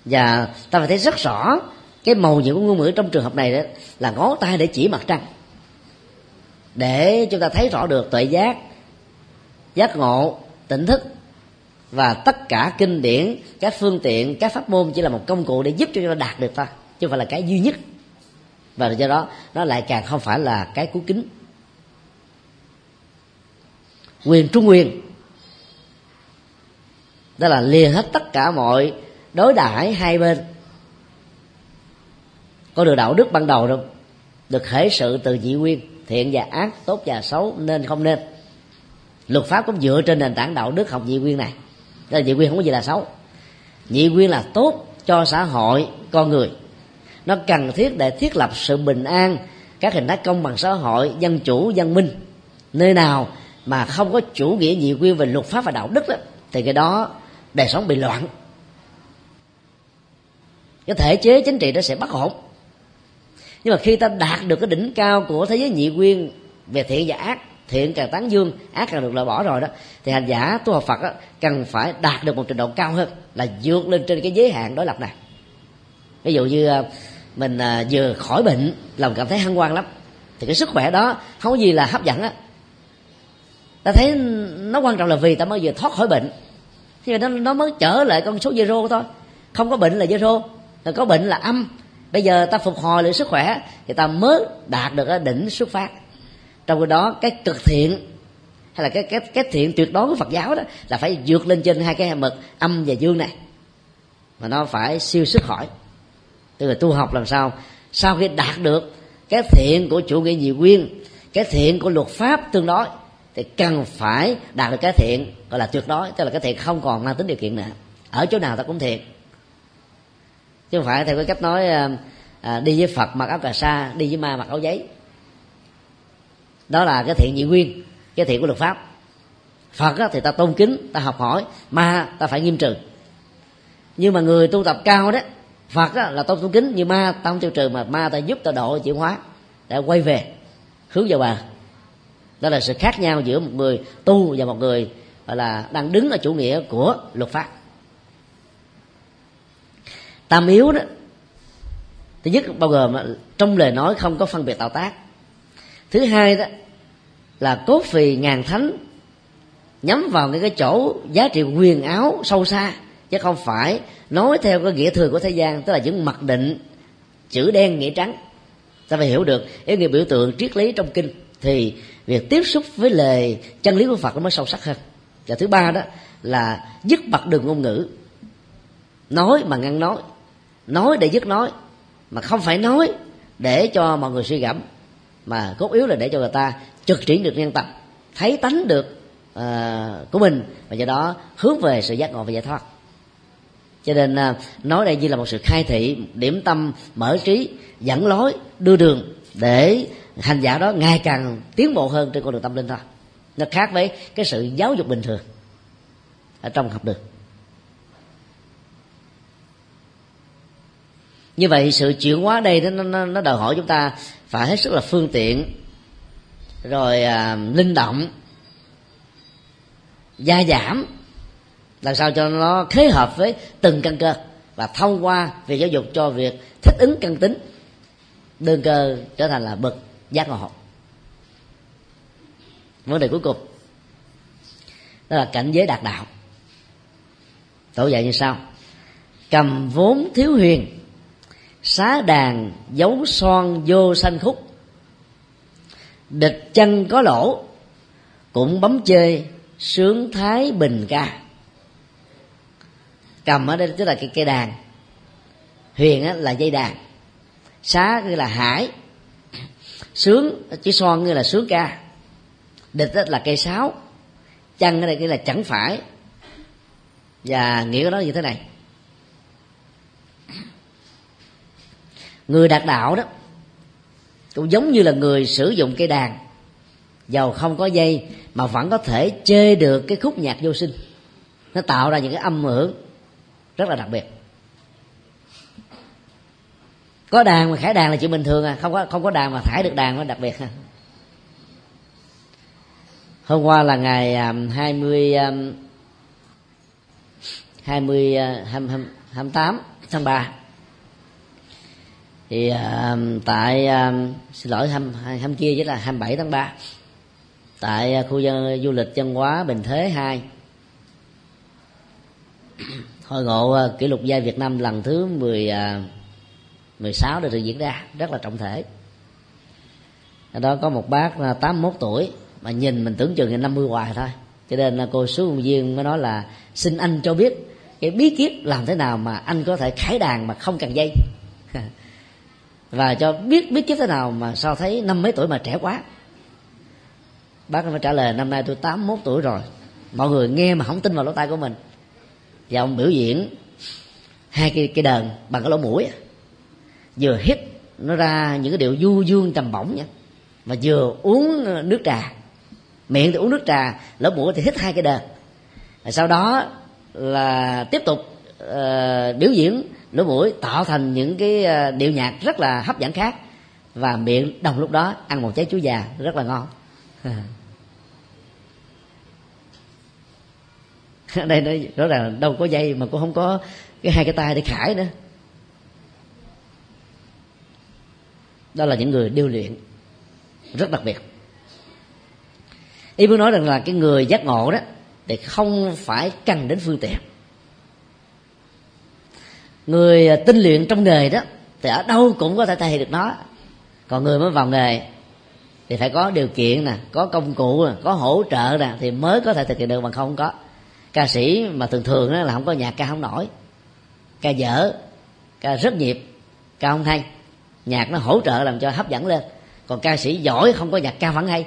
Và ta phải thấy rất rõ, cái màu nhiệm của ngôn ngữ trong trường hợp này đó là ngón tay để chỉ mặt trăng. Để chúng ta thấy rõ được tuệ giác giác ngộ, tỉnh thức và tất cả kinh điển, các phương tiện, các pháp môn chỉ là một công cụ để giúp cho chúng ta đạt được thôi chứ không phải là cái duy nhất. Và do đó, nó lại càng không phải là cái cú kính. Quyền trung quyền đó là lìa hết tất cả mọi đối đãi hai bên. Có được đạo đức ban đầu đâu được khởi sự từ dị nguyên thiện và ác tốt và xấu nên không nên. Luật pháp cũng dựa trên nền tảng đạo đức học dị nguyên này. Đó là dị nguyên không có gì là xấu. Dị nguyên là tốt cho xã hội con người. Nó cần thiết để thiết lập sự bình an các hình thái công bằng xã hội dân chủ dân minh. Nơi nào mà không có chủ nghĩa nhị nguyên về luật pháp và đạo đức đó, thì cái đó đời sống bị loạn. Cái thể chế chính trị nó sẽ bất ổn. Nhưng mà khi ta đạt được cái đỉnh cao của thế giới nhị nguyên về thiện và ác thiện càng tán dương ác càng được loại bỏ rồi đó thì hành giả tu học phật đó, cần phải đạt được một trình độ cao hơn là vượt lên trên cái giới hạn đối lập này. Ví dụ như à, mình à, vừa khỏi bệnh lòng cảm thấy hân hoan lắm thì cái sức khỏe đó không có gì là hấp dẫn á. Ta thấy nó quan trọng là vì ta mới vừa thoát khỏi bệnh thì nó nó mới trở lại con số zero thôi. Không có bệnh là zero rồi có bệnh là âm. Bây giờ ta phục hồi lại sức khỏe thì ta mới đạt được cái đỉnh xuất phát. Trong khi đó, cái cực thiện, hay là cái cái cái thiện tuyệt đối của Phật giáo đó, là phải vượt lên trên hai cái mực, âm và dương này. Mà nó phải siêu sức khỏi. Tức là tu học làm sao? Sau khi đạt được cái thiện của chủ nghĩa nhị nguyên, cái thiện của luật pháp tương đối thì cần phải đạt được cái thiện gọi là tuyệt đối tức là cái thiện không còn mang tính điều kiện nữa. Ở chỗ nào ta cũng thiện. Chứ không phải theo cái cách nói à, đi với phật mặc áo cà sa đi với ma mặc áo giấy. Đó là cái thiện nhị nguyên cái thiện của luật pháp. Phật á, thì ta tôn kính ta học hỏi ma ta phải nghiêm trừ. Nhưng mà người tu tập cao đó phật á, là tôn tôn kính như ma ta không tiêu trừ mà ma ta giúp ta độ chuyển hóa để quay về hướng vào bờ đó là sự khác nhau giữa một người tu và một người, gọi là, đang đứng ở chủ nghĩa của luật pháp. Tam yếu đó, thứ nhất bao gồm trong lời nói không có phân biệt tạo tác. Thứ hai đó là cốt vì ngàn thánh nhắm vào những cái chỗ giá trị quyền áo sâu xa, chứ không phải nói theo cái nghĩa thường của thế gian, tức là những mặc định chữ đen, nghĩa trắng. Ta phải hiểu được, ý nghĩa biểu tượng triết lý trong kinh thì việc tiếp xúc với lời chân lý của phật nó mới sâu sắc hơn. Và thứ ba đó là dứt bật đường ngôn ngữ. Nói mà ngăn nói. Nói để dứt nói. Mà không phải nói để cho mọi người suy gẫm. Mà cốt yếu là để cho người ta trực triển được nhân tâm. Thấy tánh được uh, của mình. Và do đó hướng về sự giác ngộ và giải thoát. Cho nên uh, nói đây như là một sự khai thị điểm tâm mở trí dẫn lối đưa đường để hành giả đó ngày càng tiến bộ hơn trên con đường tâm linh thôi. Nó khác với cái sự giáo dục bình thường ở trong học đường. Như vậy sự chuyển hóa đây nó, nó, nó đòi hỏi chúng ta phải hết sức là phương tiện rồi à, linh động gia giảm làm sao cho nó khế hợp với từng căn cơ và thông qua việc giáo dục cho việc thích ứng căn tính đơn cơ trở thành là bậc giác ngộ. Vấn đề cuối cùng đó là cảnh giới đạt đạo. Tổ dạy như sau. Cầm vốn thiếu huyền xá đàn dấu son vô sanh khúc. Địch chân có lỗ cũng bấm chơi sướng thái bình ca. Cầm ở đây tức là cái cây đàn. Huyền á, là dây đàn xá là hải sướng chữ son như là sướng ca địch đó là cây sáo chân ở đây nghĩa là chẳng phải. Và nghĩa của nó như thế này. Người đạt đạo đó, cũng giống như là người sử dụng cây đàn. Giàu không có dây, mà vẫn có thể chơi được cái khúc nhạc vô sinh. Nó tạo ra những cái âm hưởng rất là đặc biệt có đàn mà khải đàn là chuyện bình thường à. Không có không có đàn mà thải được đàn nó đặc biệt ha. Hôm qua là ngày à, à, à, hai mươi hai mươi hai mươi tám tháng ba. Thì uh, tại uh, xin lỗi hôm hôm kia chính là 27 tháng 3 tại uh, khu dân, du lịch văn hóa Bình Thế 2 hội ngộ uh, kỷ lục gia Việt Nam lần thứ 10 uh, 16 đã được diễn ra, rất là trọng thể. Ở đó có một bác 81 tuổi mà nhìn mình tưởng chừng là 50 hoài thôi. Cho nên cô số viên mới nói là, xin anh cho biết cái bí kíp làm thế nào mà anh có thể khải đàn mà không cần dây. [laughs] Và cho biết bí kíp thế nào mà sao thấy năm mấy tuổi mà trẻ quá. Bác phải trả lời, năm nay tôi 81 tuổi rồi, mọi người nghe mà không tin vào lỗ tai của mình. Và ông biểu diễn hai cái cái đờn bằng cái lỗ mũi vừa hít nó ra những cái điệu du dương trầm bổng nha mà vừa uống nước trà. Miệng thì uống nước trà lỗ mũi thì hít hai cái đờn. Sau đó là tiếp tục uh, biểu diễn lỗ mũi tạo thành những cái ờ, điệu nhạc rất là hấp dẫn khác. Và miệng đồng lúc đó ăn một trái chuối già rất là ngon. [laughs] Đây nó rõ ràng đâu có dây mà cũng không có cái hai cái tay để khải nữa. Đó là những người điêu luyện. Rất đặc biệt. Ý muốn nói rằng là cái người giác ngộ đó, thì không phải cần đến phương tiện. Người tinh luyện trong nghề đó, thì ở đâu cũng có thể thể hiện được nó. Còn người mới vào nghề, thì phải có điều kiện nè, có công cụ nè có hỗ trợ nè, thì mới có thể thực hiện được mà không có. Ca sĩ mà thường thường đó là không có nhạc, ca không nổi. Ca dở, ca rất nhịp, ca không hay nhạc nó hỗ trợ làm cho hấp dẫn lên. Còn ca sĩ giỏi không có nhạc ca vẫn hay.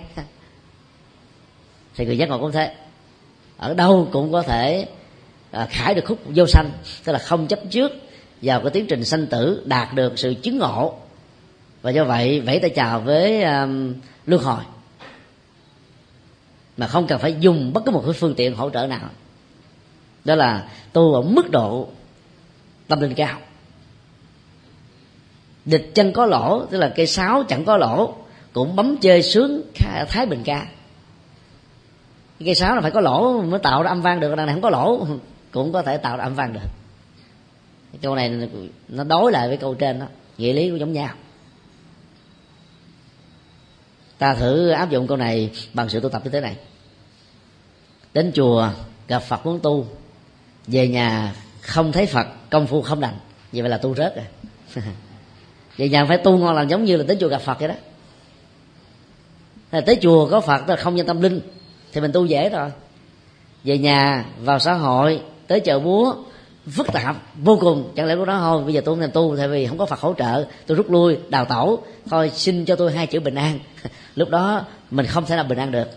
Thì người giác ngộ cũng thế. Ở đâu cũng có thể à, khải được khúc vô sanh tức là không chấp trước vào cái tiến trình sanh tử đạt được sự chứng ngộ. Và do vậy vẫy tay chào với um, luân hồi. Mà không cần phải dùng bất cứ một cái phương tiện hỗ trợ nào. Đó là tu ở mức độ tâm linh cao địch chân có lỗ, tức là cây sáo chẳng có lỗ, cũng bấm chơi sướng thái bình ca. Cây sáo là phải có lỗ mới tạo ra âm vang được, đằng này không có lỗ, [laughs] cũng có thể tạo ra âm vang được. Câu này nó đối lại với câu trên đó, nghĩa lý cũng giống nhau. Ta thử áp dụng câu này bằng sự tu tập như thế này. Đến chùa, gặp phật muốn tu, về nhà không thấy phật, công phu không đành vậy là tu rớt rồi. [laughs] về nhà phải tu ngon làm giống như là tới chùa gặp phật vậy đó. Thế tới chùa có phật là không nhân tâm linh, thì mình tu dễ rồi. Về nhà, vào xã hội, tới chợ búa, phức tạp vô cùng. Chẳng lẽ lúc đó thôi, bây giờ tôi không làm tu, tại vì không có phật hỗ trợ. Tôi rút lui, đào tẩu, thôi xin cho tôi hai chữ bình an. [laughs] Lúc đó mình không thể nào bình an được.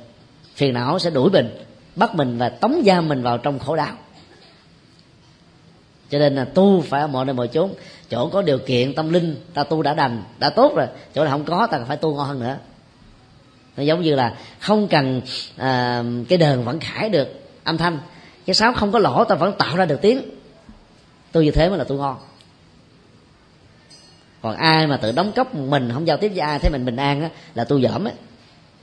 Phiền não sẽ đuổi mình, bắt mình và tống giam mình vào trong khổ đau cho nên là tu phải ở mọi nơi mọi chốn. Chỗ có điều kiện tâm linh ta tu đã đành đã tốt rồi. Chỗ nào không có ta phải tu ngon hơn nữa. Nó giống như là không cần à, cái đờn vẫn khải được âm thanh. Cái sáo không có lỗ ta vẫn tạo ra được tiếng. Tu như thế mới là tu ngon. Còn ai mà tự đóng cốc mình không giao tiếp với ai thấy mình bình an á, là tu dởm á.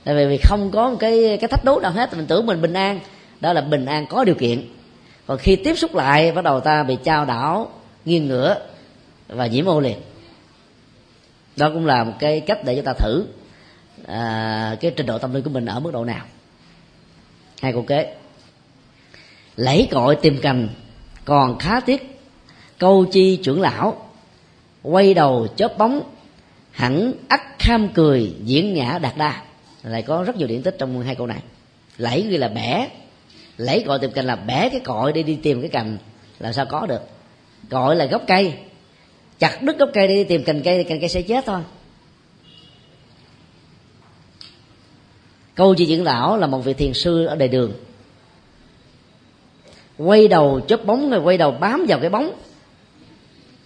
Tại vì không có một cái cái thách đố nào hết mình tưởng mình bình an. Đó là bình an có điều kiện còn khi tiếp xúc lại bắt đầu ta bị trao đảo nghiêng ngửa và nhiễm ô liền đó cũng là một cái cách để cho ta thử à, cái trình độ tâm linh của mình ở mức độ nào. Hai câu kế. Lấy cội tìm cành còn khá tiếc câu chi trưởng lão. Quay đầu chớp bóng hẳn ắt kham cười diễn ngã đạt đa. Lại có rất nhiều điển tích trong hai câu này. Lẫy ghi là bẻ lấy cội tìm cành là bẻ cái cội để đi tìm cái cành. Làm sao có được? Cội là gốc cây. Chặt đứt gốc cây đi tìm cành cây thì cành cây sẽ chết thôi. Câu chuyện diễn lão là một vị thiền sư ở đời đường. Quay đầu chớp bóng rồi quay đầu bám vào cái bóng.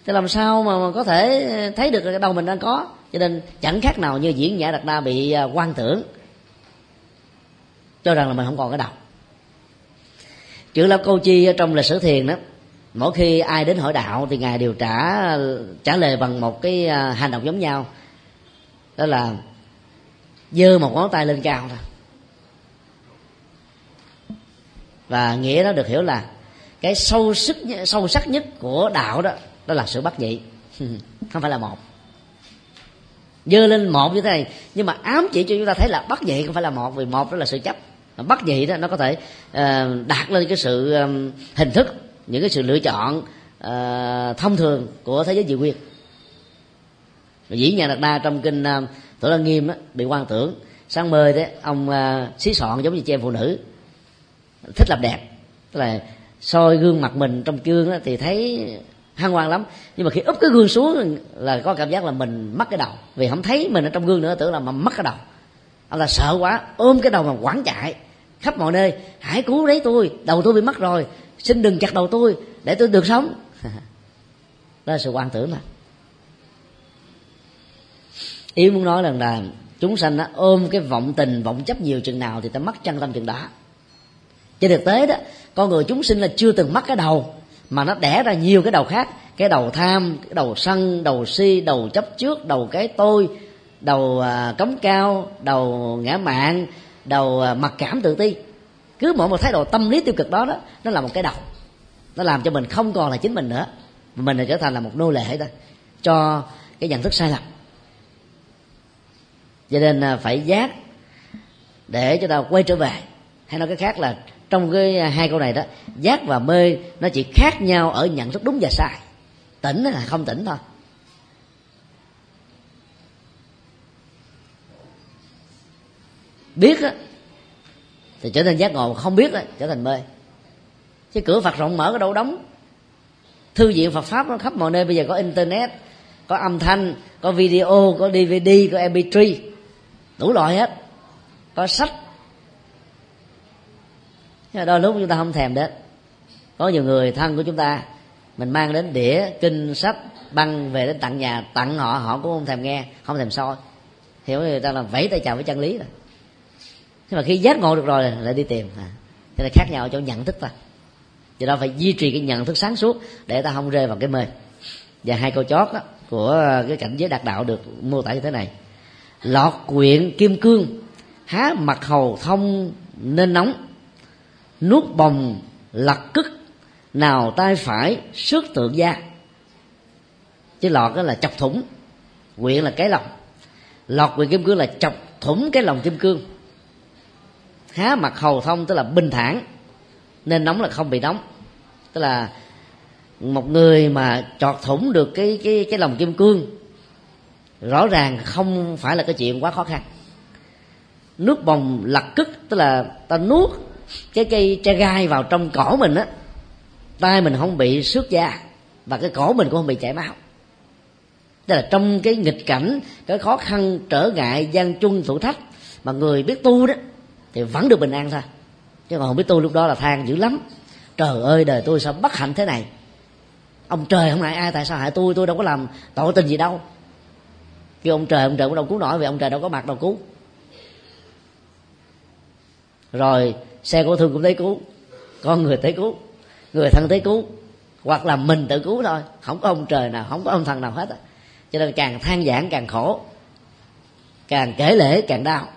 Thì làm sao mà, có thể thấy được cái đầu mình đang có? Cho nên chẳng khác nào như diễn giả đặt đa bị à, quan tưởng. Cho rằng là mình không còn cái đầu chữ lão câu chi ở trong lịch sử thiền đó, mỗi khi ai đến hỏi đạo thì ngài đều trả trả lời bằng một cái à, hành động giống nhau. Đó là giơ một ngón tay lên cao thôi. Và nghĩa đó được hiểu là cái sâu sức, sâu sắc nhất của đạo đó đó là sự bắt nhị. [laughs] Không phải là một. Dơ lên một như thế này, nhưng mà ám chỉ cho chúng ta thấy là bắt nhị không phải là một, vì một đó là sự chấp bắt nhị đó nó có thể uh, đạt lên cái sự um, hình thức những cái sự lựa chọn uh, thông thường của thế giới dị quyền. Dĩ nhà đạt đa trong kinh uh, tổ lăng nghiêm đó, bị quan tưởng. Sáng mơ đấy ông uh, xí sọn giống như chị em phụ nữ thích làm đẹp. Tức là soi gương mặt mình trong gương đó, thì thấy hăng hoan lắm. Nhưng mà khi úp cái gương xuống là có cảm giác là mình mất cái đầu. Vì không thấy mình ở trong gương nữa tưởng là mà mất cái đầu ông là sợ quá ôm cái đầu mà quảng chạy. Khắp mọi nơi hãy cứu lấy tôi đầu tôi bị mất rồi xin đừng chặt đầu tôi để tôi được sống. [laughs] Đó là sự quan tưởng mà. Ý muốn nói rằng là chúng sanh đó, ôm cái vọng tình vọng chấp nhiều chừng nào thì ta mất chân tâm chừng đó. Trên thực tế đó con người chúng sinh là chưa từng mất cái đầu mà nó đẻ ra nhiều cái đầu khác cái đầu tham cái đầu sân đầu si đầu chấp trước đầu cái tôi đầu à, cống cao, đầu ngã mạn đầu à, mặc cảm tự ti. Cứ mỗi một thái độ tâm lý tiêu cực đó đó, nó là một cái đầu. Nó làm cho mình không còn là chính mình nữa. Mình là trở thành là một nô lệ ta cho cái nhận thức sai lầm. Cho nên à, phải giác để cho ta quay trở về. Hay nói cái khác là trong cái hai câu này đó, giác và mê nó chỉ khác nhau ở nhận thức đúng và sai. Tỉnh là không tỉnh thôi. Biết á, thì trở thành giác ngộ không biết á, trở thành mê. Chứ cửa phật rộng mở ở đâu đóng. Thư viện phật pháp nó khắp mọi nơi. Bây giờ có internet, có âm thanh, có video, có dvd có mp3 đủ loại hết. Có sách. Nhưng mà đôi lúc chúng ta không thèm đến. Có nhiều người thân của chúng ta, mình mang đến đĩa, kinh, sách, băng về đến tặng nhà, tặng họ họ cũng không thèm nghe, không thèm soi. Hiểu người ta là vẫy tay chào với chân lý rồi nhưng mà khi giác ngộ được rồi lại đi tìm. À. cho nên khác nhau ở chỗ nhận thức thôi. Do đó phải duy trì cái nhận thức sáng suốt để ta không rơi vào cái mê. Và hai câu chót đó, của cái cảnh giới đạt đạo được mô tả như thế này. Lọt quyện kim cương há mặt hầu thông nên nóng. Nuốt bồng lật cức nào tay phải sức tượng da chứ lọt đó là chọc thủng quyện là cái lòng. Lọt quyện kim cương là chọc thủng cái lòng kim cương há mặt hầu thông, tức là bình thản, nên nóng là không bị nóng. Tức là một người mà chọt thủng được cái cái cái lòng kim cương, rõ ràng không phải là cái chuyện quá khó khăn. Nước bồng lật cức, tức là ta nuốt cái cây tre gai vào trong cỏ mình á, tay mình không bị xước da và cái cổ mình cũng không bị chảy máu. Tức là trong cái nghịch cảnh, cái khó khăn trở ngại gian chung thử thách mà người biết tu đó thì vẫn được bình an thôi. Chứ còn không biết tôi lúc đó là than dữ lắm. Trời ơi, đời tôi sao bất hạnh thế này? Ông trời không hại ai, tại sao hại tôi? Tôi đâu có làm tội tình gì đâu. Kêu ông trời ông trời cũng đâu cứu nổi vì ông trời đâu có mặt đâu cứu. Rồi, xe của thương cũng thấy cứu. Con người thấy cứu. Người thân thấy cứu. Hoặc là mình tự cứu thôi. Không có ông trời nào, không có ông thần nào hết á. Cho nên càng than giảng càng khổ. Càng kể lễ, càng đau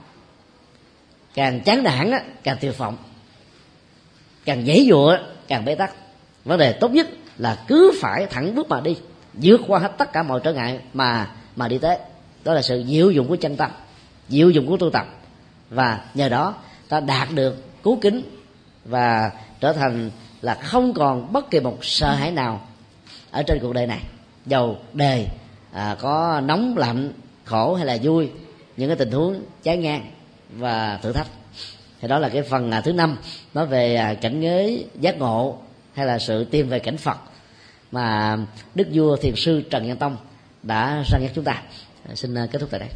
càng chán nản á, càng tuyệt vọng. Càng dễ dụa càng bế tắc. Vấn đề tốt nhất là cứ phải thẳng bước mà đi vượt qua hết tất cả mọi trở ngại mà mà đi tới. Đó là sự diệu dụng của chân tâm diệu dụng của tu tập. Và nhờ đó ta đạt được cứu kính và trở thành là không còn bất kỳ một sợ hãi nào ở trên cuộc đời này. Dầu đề à, có nóng lạnh khổ hay là vui những cái tình huống trái ngang và thử thách. Thì đó là cái phần à, thứ năm, nói về à, cảnh giới giác ngộ hay là sự tìm về cảnh phật mà đức vua thiền sư trần nhân tông đã sang nhắc chúng ta. Xin à, kết thúc tại đây.